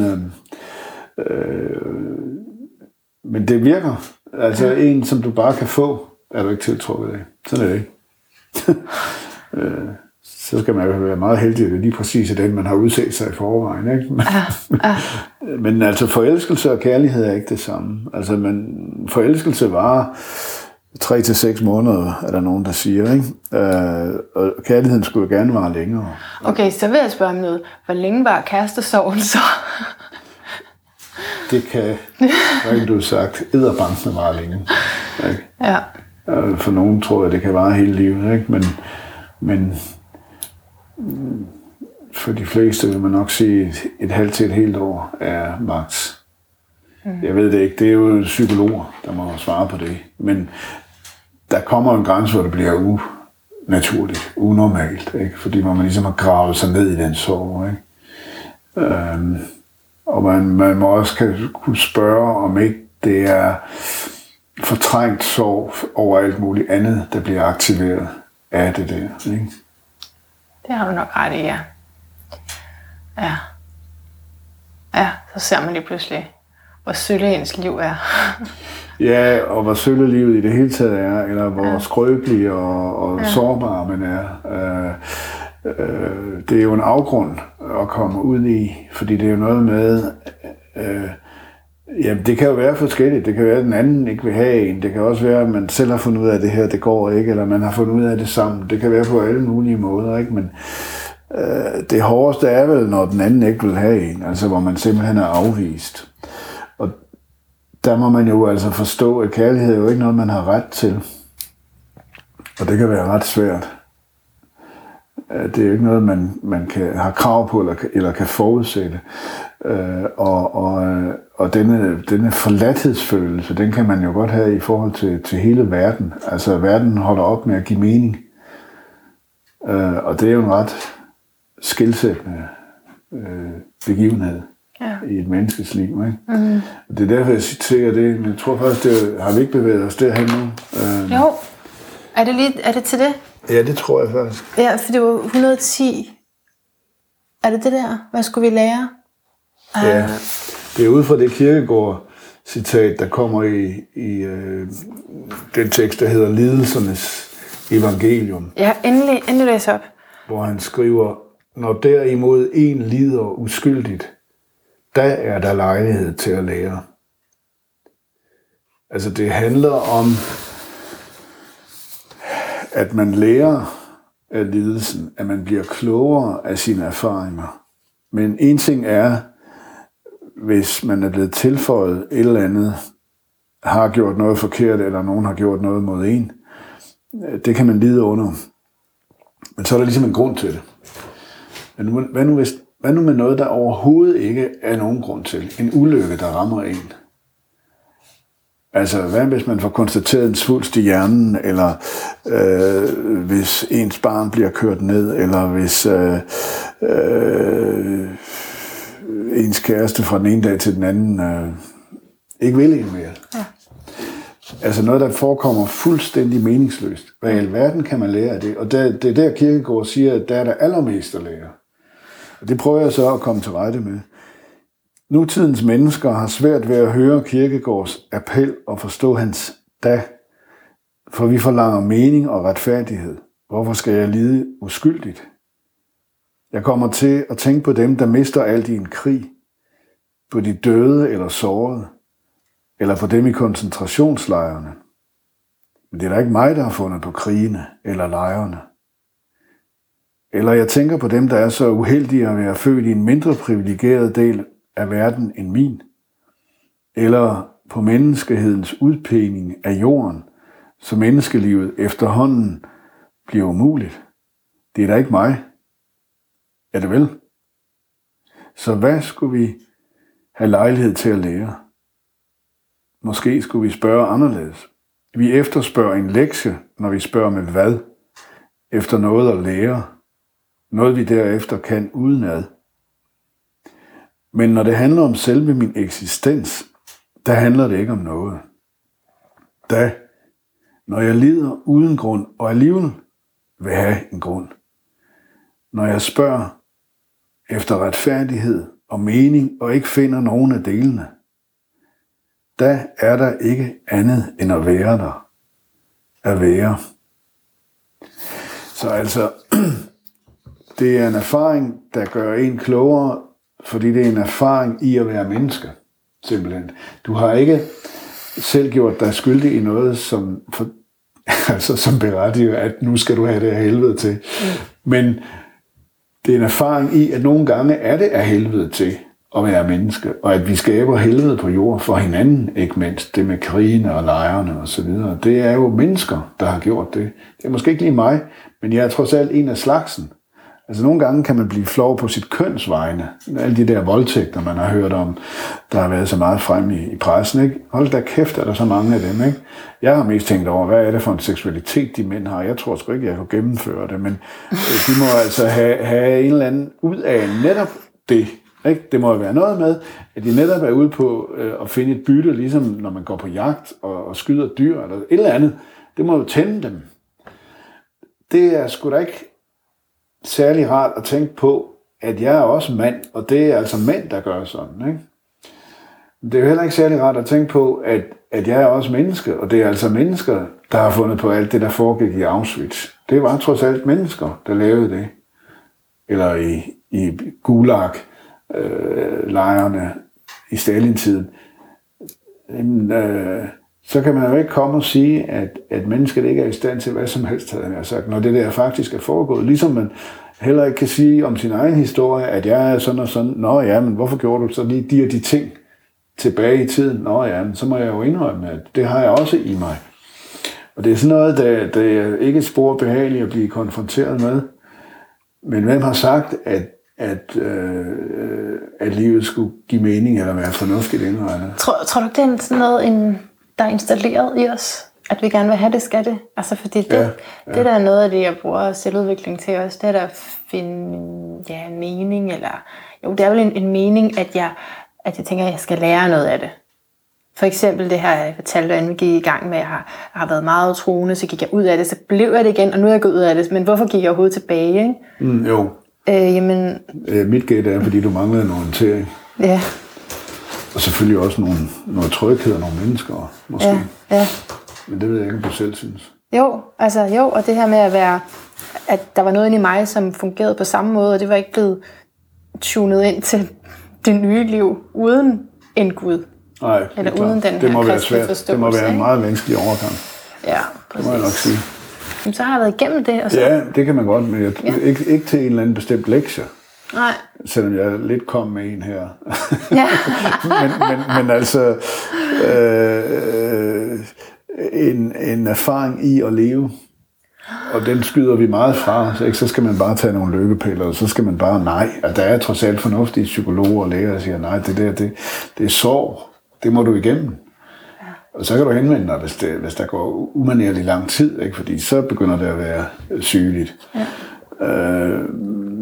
Øh, øh, men det virker. Altså en, som du bare kan få, er du ikke tiltrukket af. Sådan er det ikke. øh, så skal man jo være meget heldig, at det er lige præcis er den, man har udset sig i forvejen. Ikke? Men altså forelskelse og kærlighed er ikke det samme. Altså, men forelskelse varer 3 til seks måneder, er der nogen, der siger. Ikke? Øh, og kærligheden skulle jo gerne vare længere. Okay, så vil jeg spørge om noget. Hvor længe var kærestesorgen så? Det kan, rent du sagt, edderbankene vare længe. Ikke? Ja. Øh, For nogen tror jeg, det kan vare hele livet, ikke? Men, men for de fleste vil man nok sige, et, et halvt til et helt år er max. Mm. Jeg ved det ikke, det er jo psykologer, der må svare på det. Men der kommer en grænse, hvor det bliver unaturligt, unormalt, ikke? fordi man ligesom har gravet sig ned i den sorg. Ikke? Øhm, og man, man må også kan, kunne spørge, om ikke det er fortrængt sorg over alt muligt andet, der bliver aktiveret af det der. Ikke? Det har du nok ret i, ja. Ja. Ja, så ser man lige pludselig, hvor sølle ens liv er. Ja, og hvor sølle livet i det hele taget er, eller hvor ja. skrøbelig og, og ja. sårbar man er. Øh, øh, det er jo en afgrund at komme ud i, fordi det er jo noget med, øh, jamen det kan jo være forskelligt. Det kan være, at den anden ikke vil have en. Det kan også være, at man selv har fundet ud af, at det her det går ikke, eller man har fundet ud af det sammen. Det kan være på alle mulige måder, ikke? Men øh, det hårdeste er vel, når den anden ikke vil have en, altså hvor man simpelthen er afvist. Og der må man jo altså forstå, at kærlighed er jo ikke noget, man har ret til. Og det kan være ret svært. Øh, det er jo ikke noget, man, man kan har krav på eller, kan- eller kan forudsætte. Øh, og, og, øh, og denne, denne forladthedsfølelse, den kan man jo godt have i forhold til, til hele verden. Altså, verden holder op med at give mening. Øh, og det er jo en ret skilsættende øh, begivenhed Ja. i et menneskes liv. Ikke? Mm. Det er derfor, jeg citerer det, men jeg tror faktisk, det har vi ikke bevæget os derhen nu? Øh, Jo. Er det, lige, er det til det? ja, det tror jeg faktisk. Ja, for det var 110. Er det det der? Hvad skulle vi lære? Ja, det er ud fra det kirkegård citat, der kommer i, i øh, den tekst, der hedder Lidelsernes evangelium, Ja, endelig, endelig læs op. hvor han skriver, når derimod en lider uskyldigt, der er der lejlighed til at lære. Altså det handler om, at man lærer af lidelsen, at man bliver klogere af sine erfaringer. Men en ting er, hvis man er blevet tilføjet et eller andet, har gjort noget forkert, eller nogen har gjort noget mod en, øh, det kan man lide under. Men så er der ligesom en grund til det. Men hvad nu, hvis, hvad nu med noget, der overhovedet ikke er nogen grund til? En ulykke, der rammer en. Altså, hvad hvis man får konstateret en svulst i hjernen, eller øh, hvis ens barn bliver kørt ned, eller hvis øh, øh, ens kæreste fra den ene dag til den anden øh, ikke vil en mere. Ja. Altså noget, der forekommer fuldstændig meningsløst. Hvad i alverden kan man lære af det? Og der, det er der, Kirkegaard siger, at der er der allermest at lære. Og det prøver jeg så at komme til rette med. Nutidens mennesker har svært ved at høre Kirkegaards appel og forstå hans da, for vi forlanger mening og retfærdighed. Hvorfor skal jeg lide uskyldigt? Jeg kommer til at tænke på dem, der mister alt i en krig, på de døde eller sårede, eller på dem i koncentrationslejrene. Men det er da ikke mig, der har fundet på krigene eller lejrene. Eller jeg tænker på dem, der er så uheldige at være født i en mindre privilegeret del af verden end min. Eller på menneskehedens udpening af jorden, så menneskelivet efterhånden bliver umuligt. Det er da ikke mig. Er det vel? Så hvad skulle vi have lejlighed til at lære? Måske skulle vi spørge anderledes. Vi efterspørger en lektie, når vi spørger med hvad? Efter noget at lære. Noget vi derefter kan udenad. Men når det handler om selve min eksistens, der handler det ikke om noget. Da, når jeg lider uden grund og alligevel vil have en grund. Når jeg spørger efter retfærdighed og mening og ikke finder nogen af delene, der er der ikke andet end at være der. At være. Så altså, det er en erfaring, der gør en klogere, fordi det er en erfaring i at være menneske. Simpelthen. Du har ikke selv gjort dig skyldig i noget, som, for, altså, som berettiger, at nu skal du have det helvede til. Men det er en erfaring i, at nogle gange er det af helvede til at være menneske, og at vi skaber helvede på jord for hinanden, ikke mindst det med krigene og lejrene og så videre. Det er jo mennesker, der har gjort det. Det er måske ikke lige mig, men jeg er trods alt en af slagsen. Altså nogle gange kan man blive flov på sit kønsvegne. Alle de der voldtægter, man har hørt om, der har været så meget frem i, i pressen. Ikke? Hold da kæft, er der så mange af dem. Ikke? Jeg har mest tænkt over, hvad er det for en seksualitet, de mænd har. Jeg tror sgu ikke, jeg kunne gennemføre det, men øh, de må altså have, have en eller anden ud af netop det. Ikke? Det må jo være noget med, at de netop er ude på øh, at finde et bytte, ligesom når man går på jagt og, og skyder dyr eller et eller andet. Det må jo tænde dem. Det er sgu da ikke særlig rart at tænke på, at jeg er også mand, og det er altså mænd, der gør sådan. Ikke? Det er jo heller ikke særlig rart at tænke på, at, at jeg er også menneske, og det er altså mennesker, der har fundet på alt det, der foregik i Auschwitz. Det var trods alt mennesker, der lavede det. Eller i, i Gulag, øh, i Stalin-tiden. Jamen, øh, så kan man jo ikke komme og sige, at, at mennesket ikke er i stand til hvad som helst, havde jeg sagt, når det der faktisk er foregået. Ligesom man heller ikke kan sige om sin egen historie, at jeg er sådan og sådan. Nå ja, men hvorfor gjorde du så lige de og de ting tilbage i tiden? Nå ja, men så må jeg jo indrømme, at det har jeg også i mig. Og det er sådan noget, der, der er ikke spor behageligt at blive konfronteret med. Men hvem har sagt, at, at, øh, at livet skulle give mening eller være fornuftigt indrettet? Tror, tror du ikke, det er sådan noget, en, der er installeret i os? At vi gerne vil have det, skal det? Altså, fordi det, ja, ja. det der er noget af det, jeg bruger selvudvikling til også, det er der at finde ja, en mening, eller jo, det er vel en, en mening, at jeg, at jeg tænker, at jeg skal lære noget af det. For eksempel det her, jeg fortalte, at vi gik i gang med, at jeg har, jeg har været meget troende, så gik jeg ud af det, så blev jeg det igen, og nu er jeg gået ud af det. Men hvorfor gik jeg overhovedet tilbage? Ikke? Mm, jo. Øh, jamen, Øh, mit gæt er, fordi du manglede en orientering. ja, Og selvfølgelig også nogle, noget tryghed og nogle mennesker, måske. ja, ja. Men det ved jeg ikke, om du selv synes. Jo, altså jo, og det her med at være, at der var noget inde i mig, som fungerede på samme måde, og det var ikke blevet tunet ind til det nye liv uden en Gud. Nej, det er Eller klart. uden den det her må være kristelige svært. Det må være en meget vanskelig overgang. Ja, Det må jeg nok præcis. sige. Jamen, så har jeg været igennem det, og så... Ja, det kan man godt, men jeg, Ja. ikke, ikke til en eller anden bestemt lektie. Nej. Selvom jeg lidt kom med en her. Ja. men, men, men altså, øh, en, en erfaring i at leve, og den skyder vi meget fra, så, ikke? så skal man bare tage nogle lykkepiller, og så skal man bare nej. Og der er trods alt fornuftige psykologer og læger, der siger, nej, det der, det, det er sorg. Det må du igennem. Og så kan du henvende dig, hvis, det, hvis der går umanerlig lang tid, ikke? fordi så begynder det at være sygeligt. Ja. Øh,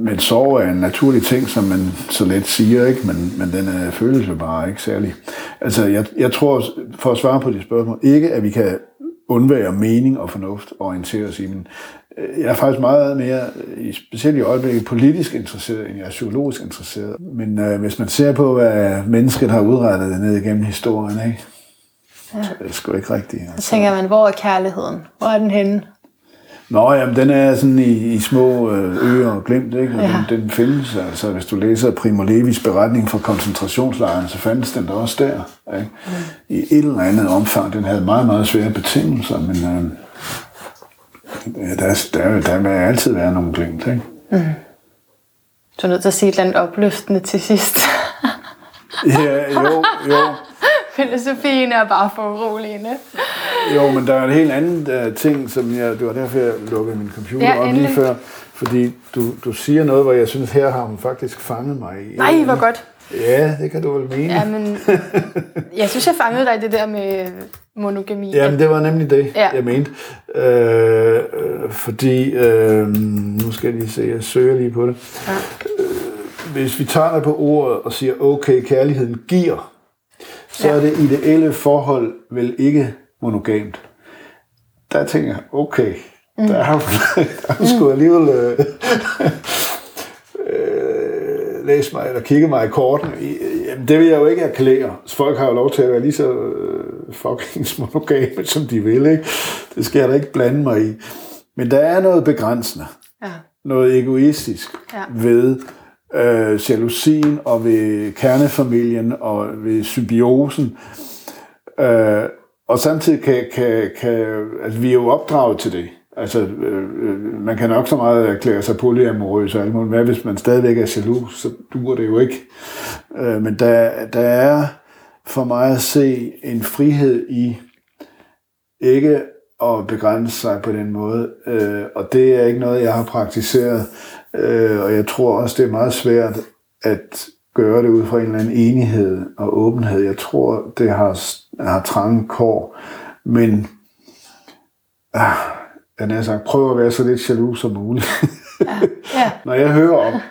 men sorg er en naturlig ting, som man så let siger, ikke? Men, men den er føles jo bare ikke særlig. Altså, jeg, jeg tror, for at svare på de spørgsmål, ikke at vi kan undvære mening og fornuft og orientere os i, men øh, jeg er faktisk meget mere, øh, specielt i øjeblikket, politisk interesseret, end jeg er psykologisk interesseret. Men øh, hvis man ser på, hvad mennesket har udrettet ned igennem historien, ikke? Ja. så er det sgu ikke rigtigt. Så Altså. tænker man, hvor er kærligheden? Hvor er den henne? Nå, jamen, den er sådan i, i små øh, øer og glemt, ikke? Og Ja. den, den findes, altså hvis du læser Primo Levis beretning fra koncentrationslejren, så fandtes den der også der, ikke? Mm. I et eller andet omfang. Den havde meget, meget svære betingelser, men øh, der, der, der vil altid være nogle glemt, ikke? Du er nødt til at sige et eller andet opløftende til sidst. Ja, jo, jo. Filosofien er bare for uroligende. Jo, men der er en helt anden uh, ting, som jeg, det var derfor, jeg lukkede min computer Ja, op lige endelig. før, fordi du, du siger noget, hvor jeg synes, her har hun faktisk fanget mig. Nej, hvor godt. Ja, det kan du vel mene. Ja, men jeg synes, jeg fangede dig det der med monogami. Jamen, det var nemlig det, Ja. jeg mente. Øh, øh, fordi, øh, nu skal jeg lige se, jeg søger lige på det. Ja. Hvis vi tager dig på ordet og siger, okay, kærligheden giver, så Ja. er det ideelle forhold vel ikke monogamt. Der tænker jeg, okay, mm. der har har sgu alligevel øh, øh, læst mig, eller kigget mig i korten. Jamen, det vil jeg jo ikke erklære. Folk har jo lov til at være lige så øh, fucking monogame, som de vil. Ikke? Det skal jeg da ikke blande mig i. Men der er noget begrænsende Ja. noget egoistisk Ja. ved øh, jalousien og ved kernefamilien og ved symbiosen. Øh, og samtidig kan, kan, kan altså vi er jo opdraget til det. Altså, øh, øh, man kan nok så meget erklære sig polyamorøs og alt muligt. Hvad hvis man stadigvæk er jaloux, så duer det jo ikke. Øh, men der, der er for mig at se en frihed i ikke at begrænse sig på den måde. Øh, og det er ikke noget, jeg har praktiseret. Øh, og jeg tror også, det er meget svært at gøre det ud fra en eller anden enighed og åbenhed. Jeg tror, det har, har trange kår. Men ah, jeg har sagt, prøv at være så lidt jaloux som muligt. Ja. Ja. Når jeg hører om,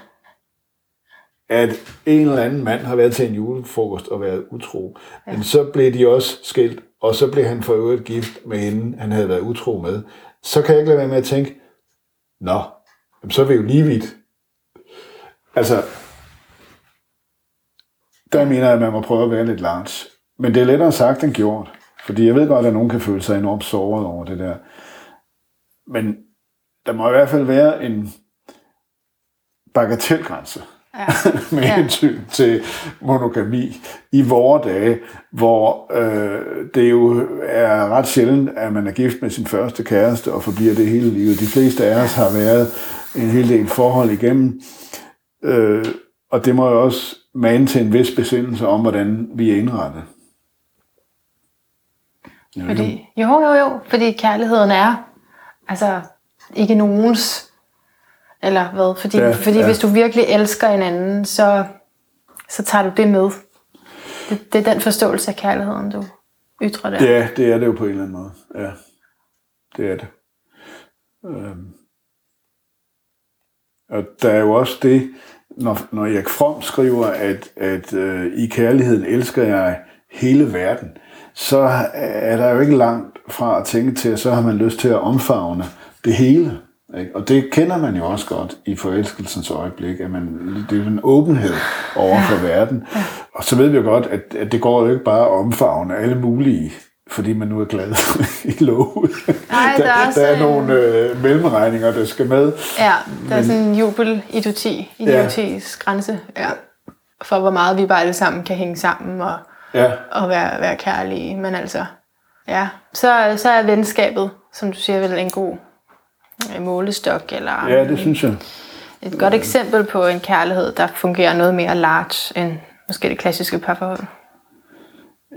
at en eller anden mand har været til en julefrokost og været utro, ja. men så blev de også skilt, og så blev han for øvrigt gift med hende, han havde været utro med, så kan jeg ikke lade være med at tænke, nå, så er vi jo lige vidt. Altså, der mener jeg, at man må prøve at være lidt large. Men det er lettere sagt end gjort. Fordi jeg ved godt, at nogen kan føle sig enormt såret over det der. Men der må i hvert fald være en bagatelgrænse ja. med ja. hensyn til monogami i vore dage, hvor øh, det jo er ret sjældent, at man er gift med sin første kæreste og forbliver det hele livet. De fleste af os har været en hel del forhold igennem, øh, og det må jo også mane til en vis besindelse om, hvordan vi er indrettet. Fordi, jo, jo, jo, fordi kærligheden er altså ikke nogens, eller hvad? Fordi, ja, fordi ja. hvis du virkelig elsker en anden, så, så tager du det med. Det, det er den forståelse af kærligheden, du ytrer der. Ja, det er det jo på en eller anden måde. Ja, det er det. Øhm. Og der er jo også det, når, når Erik Fromm skriver, at, at øh, i kærligheden elsker jeg hele verden, så er der jo ikke langt fra at tænke til, at så har man lyst til at omfavne det hele. Ikke? Og det kender man jo også godt i forelskelsens øjeblik, at man, det er en åbenhed over for ja. verden. Ja. Og så ved vi jo godt, at, at det går jo ikke bare at omfavne alle mulige fordi man nu er glad i lovet. Nej, der, der, er, der er nogle øh, mellemregninger, der skal med. Ja, der Men, er sådan en jubel-idioti, idiotis ja. grænse, ja, for hvor meget vi bare alle sammen kan hænge sammen og, ja. og være, være kærlige. Men altså, ja, så, så er venskabet, som du siger, vel en god øh, målestok. Eller, ja, det synes jeg. Et godt eksempel på en kærlighed, der fungerer noget mere large end måske det klassiske parforhold.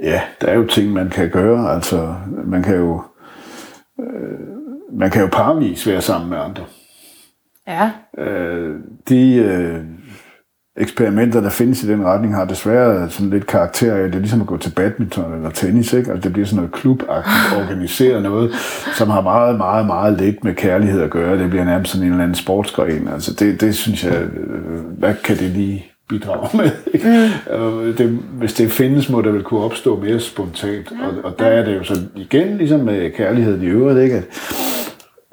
Ja, der er jo ting, man kan gøre. Altså, man kan jo, øh, man kan jo parvis være sammen med andre. Ja. Øh, de øh, eksperimenter, der findes i den retning, har desværre sådan lidt karakter af, det er ligesom at gå til badminton eller tennis, ikke? Altså, det bliver sådan noget klubagtigt organiseret noget, som har meget, meget, meget lidt med kærlighed at gøre. Det bliver nærmest sådan en eller anden sportsgren. Altså, det, det synes jeg, øh, hvad kan det lige bidrage med. Ikke? Mm. Det, hvis det findes, må det vel kunne opstå mere spontant. Og, og der er det jo så igen, ligesom med kærlighed i øvrigt, ikke? at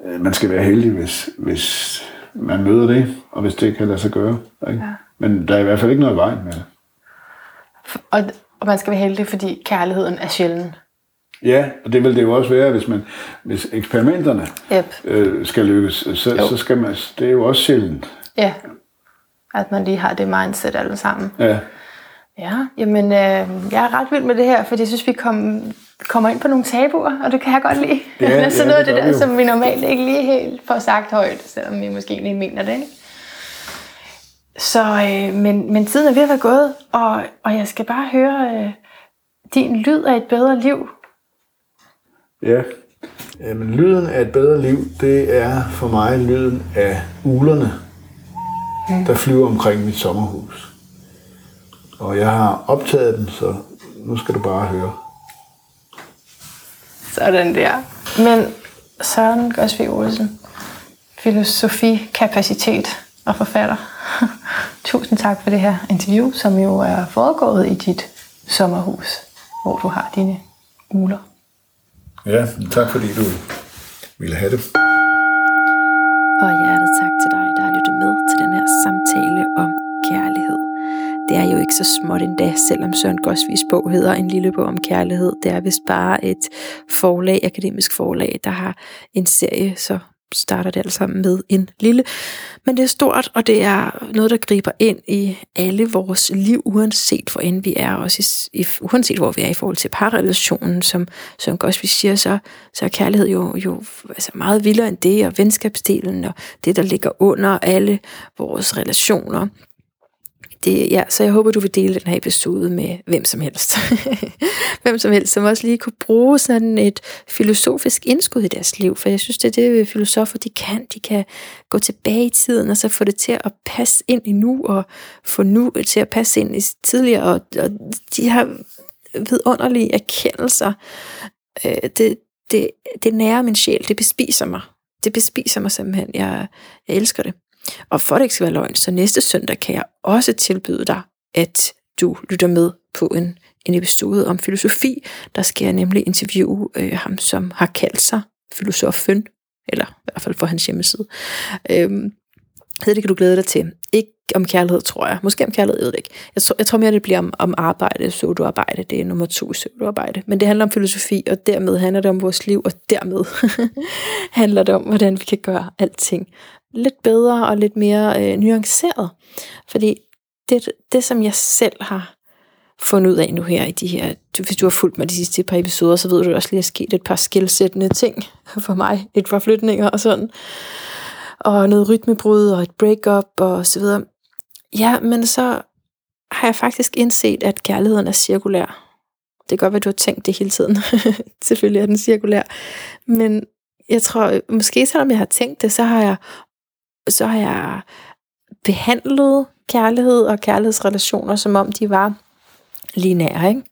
øh, man skal være heldig, hvis, hvis man møder det, og hvis det kan lade sig gøre. Ikke? Ja. Men der er i hvert fald ikke noget i vejen med det. Og, og man skal være heldig, fordi kærligheden er sjælden. Ja, og det vil det jo også være, hvis man hvis eksperimenterne yep. øh, skal lykkes, så, så skal man, det er jo også sjældent. Ja. At man lige har det mindset alle sammen. Ja. Ja, jamen øh, jeg er ret vild med det her, fordi jeg synes, vi kom, kommer ind på nogle tabuer, og det kan jeg godt lide. Ja, det sådan ja, noget af det der, jo. som vi normalt ikke lige helt får sagt højt, selvom vi måske ikke mener det. Ikke? Så, øh, men, men tiden er ved at være gået, og, og jeg skal bare høre øh, din lyd af et bedre liv. Ja, men lyden af et bedre liv, det er for mig lyden af ulerne der flyver omkring mit sommerhus. Og jeg har optaget dem, så nu skal du bare høre. Sådan der. Men Søren Gøsvig Olsen, filosofi, kapacitet og forfatter. Tusind tak for det her interview, som jo er foregået i dit sommerhus, hvor du har dine uler. Ja, tak fordi du ville have det. Og hjertet tak til dig, der har lyttet med til den her samtale om kærlighed. Det er jo ikke så småt endda, selvom Søren Gosvigs bog hedder En lille bog om kærlighed. Det er vist bare et forlag, akademisk forlag, der har en serie så starter det altså med en lille. Men det er stort, og det er noget, der griber ind i alle vores liv, uanset hvor end vi er, også i, uanset hvor vi er i forhold til parrelationen, som, som også vi siger, så, så er kærlighed jo, jo altså meget vildere end det, og venskabsdelen, og det, der ligger under alle vores relationer det, ja, så jeg håber, du vil dele den her episode med hvem som helst. hvem som helst, som også lige kunne bruge sådan et filosofisk indskud i deres liv. For jeg synes, det er det, filosofer de kan. De kan gå tilbage i tiden, og så få det til at passe ind i nu, og få nu til at passe ind i tidligere. Og, og de har vidunderlige erkendelser. Øh, det, det, det nærer min sjæl. Det bespiser mig. Det bespiser mig simpelthen. Jeg, jeg elsker det. Og for at det ikke skal være løgn, så næste søndag kan jeg også tilbyde dig, at du lytter med på en, en episode om filosofi. Der skal jeg nemlig interviewe øh, ham, som har kaldt sig filosofen, eller i hvert fald for hans hjemmeside. Øhm, så det kan du glæde dig til. Ikke om kærlighed, tror jeg. Måske om kærlighed, jeg ved ikke. Jeg tror, jeg tror mere, det bliver om, om arbejde, pseudoarbejde. Det er nummer to pseudoarbejde. Men det handler om filosofi, og dermed handler det om vores liv, og dermed handler det om, hvordan vi kan gøre alting lidt bedre og lidt mere øh, nuanceret. Fordi det, det, som jeg selv har fundet ud af nu her i de her, hvis du har fulgt mig de sidste par episoder, så ved du også lige, at der er sket et par skilsættende ting for mig. Et par flytninger og sådan. Og noget rytmebrud og et breakup og så videre. Ja, men så har jeg faktisk indset, at kærligheden er cirkulær. Det kan godt være, at du har tænkt det hele tiden. Selvfølgelig er den cirkulær. Men jeg tror, måske selvom jeg har tænkt det, så har jeg så har jeg behandlet kærlighed og kærlighedsrelationer, som om de var lineære, ikke?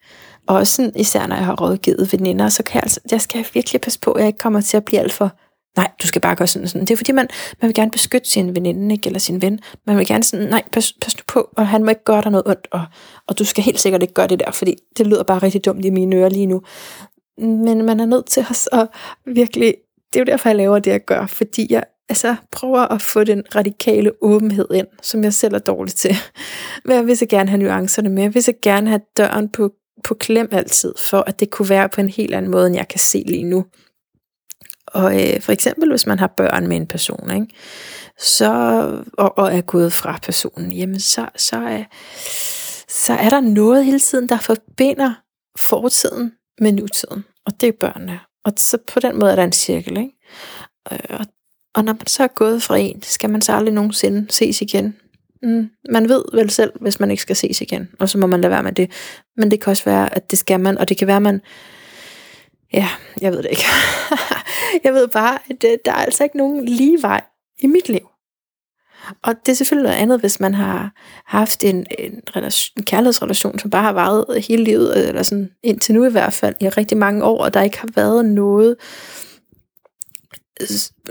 Og også især når jeg har rådgivet veninder, så kan jeg, altså, jeg skal virkelig passe på, at jeg ikke kommer til at blive alt for, nej, du skal bare gøre sådan sådan. Det er fordi, man, man vil gerne beskytte sin veninde, ikke? eller sin ven. Man vil gerne sådan, nej, pas, pas nu på, og han må ikke gøre dig noget ondt, og, og du skal helt sikkert ikke gøre det der, fordi det lyder bare rigtig dumt i mine ører lige nu. Men man er nødt til at, at virkelig, det er jo derfor, jeg laver det, jeg gør, fordi jeg altså prøver at få den radikale åbenhed ind, som jeg selv er dårlig til. Men jeg vil så gerne have nuancerne med. Jeg vil så gerne have døren på, på klem altid, for at det kunne være på en helt anden måde, end jeg kan se lige nu. Og øh, for eksempel, hvis man har børn med en person, ikke? Så, og, og er gået fra personen, jamen så, så, er, så er der noget hele tiden, der forbinder fortiden med nutiden. Og det er børnene. Og så på den måde er der en cirkel. Ikke? Øh, og og når man så er gået fra en, skal man så aldrig nogensinde ses igen. Mm, man ved vel selv, hvis man ikke skal ses igen, og så må man lade være med det. Men det kan også være, at det skal man, og det kan være, at man... Ja, jeg ved det ikke. jeg ved bare, at øh, der er altså ikke nogen lige vej i mit liv. Og det er selvfølgelig noget andet, hvis man har haft en, en, relation, en kærlighedsrelation, som bare har varet hele livet, eller sådan indtil nu i hvert fald, i rigtig mange år, og der ikke har været noget,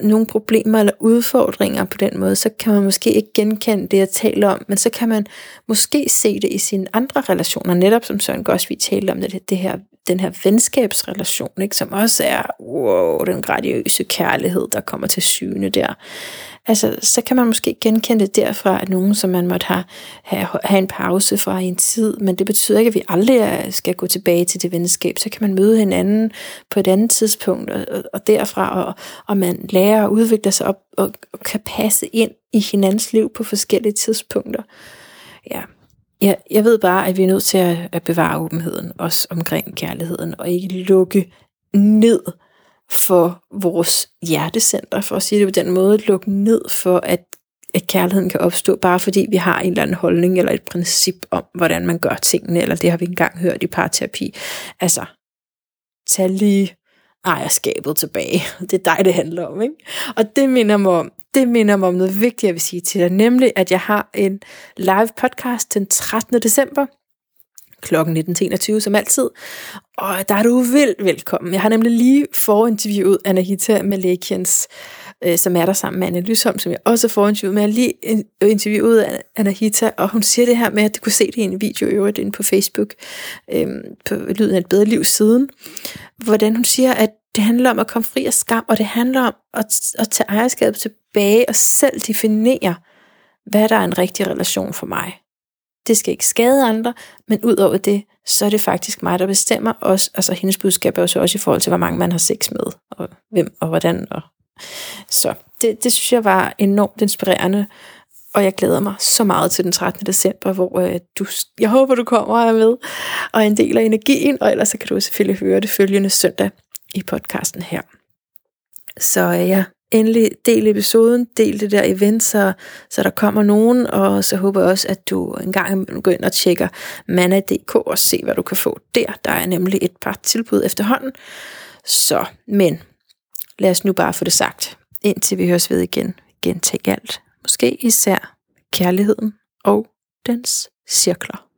nogle problemer eller udfordringer på den måde, så kan man måske ikke genkende det, jeg taler om, men så kan man måske se det i sine andre relationer, netop som Søren Gosvig talte om, det, det her, den her venskabsrelation, ikke, som også er wow, den gradiøse kærlighed, der kommer til syne der altså, så kan man måske genkende det derfra, at nogen, som man måtte have, have, have en pause fra i en tid, men det betyder ikke, at vi aldrig skal gå tilbage til det venskab. Så kan man møde hinanden på et andet tidspunkt, og, og derfra, og, og man lærer lærer og udvikler sig op, og, og kan passe ind i hinandens liv på forskellige tidspunkter. Ja, jeg, jeg ved bare, at vi er nødt til at, at bevare åbenheden, også omkring kærligheden, og ikke lukke ned for vores hjertecenter, for at sige det på den måde, lukke ned for, at, at kærligheden kan opstå, bare fordi vi har en eller anden holdning eller et princip om, hvordan man gør tingene, eller det har vi engang hørt i parterapi. Altså, tag lige ejerskabet tilbage. Det er dig, det handler om. Ikke? Og det minder mig om, det minder mig om noget vigtigt, jeg vil sige til dig, nemlig at jeg har en live podcast den 13. december, klokken 19.21 som altid. Og der er du vildt velkommen. Jeg har nemlig lige forinterviewet Anahita Malekians, øh, Øh, som er der sammen med Anna Lysholm, som jeg også får interviewet med. jeg lige interviewet Anahita, og hun siger det her med, at du kunne se det i en video i øvrigt inde på Facebook, øh, på Lyden af et bedre liv siden, hvordan hun siger, at det handler om at komme fri af skam, og det handler om at, at tage ejerskabet tilbage og selv definere, hvad der er en rigtig relation for mig. Det skal ikke skade andre, men ud over det, så er det faktisk mig, der bestemmer også, altså hendes budskab er jo så også i forhold til, hvor mange man har sex med, og hvem og hvordan, og så det, det synes jeg var enormt inspirerende, og jeg glæder mig så meget til den 13. december, hvor øh, du, jeg håber, du kommer og er med, og en del af energien, og ellers så kan du selvfølgelig høre det følgende søndag i podcasten her. Så øh, ja, endelig del episoden, del det der event, så, så der kommer nogen, og så håber jeg også, at du en gang går ind og tjekker mana.dk og se, hvad du kan få der. Der er nemlig et par tilbud efterhånden. Så, men lad os nu bare få det sagt, indtil vi høres ved igen. Gentag alt. Måske især kærligheden og dens cirkler.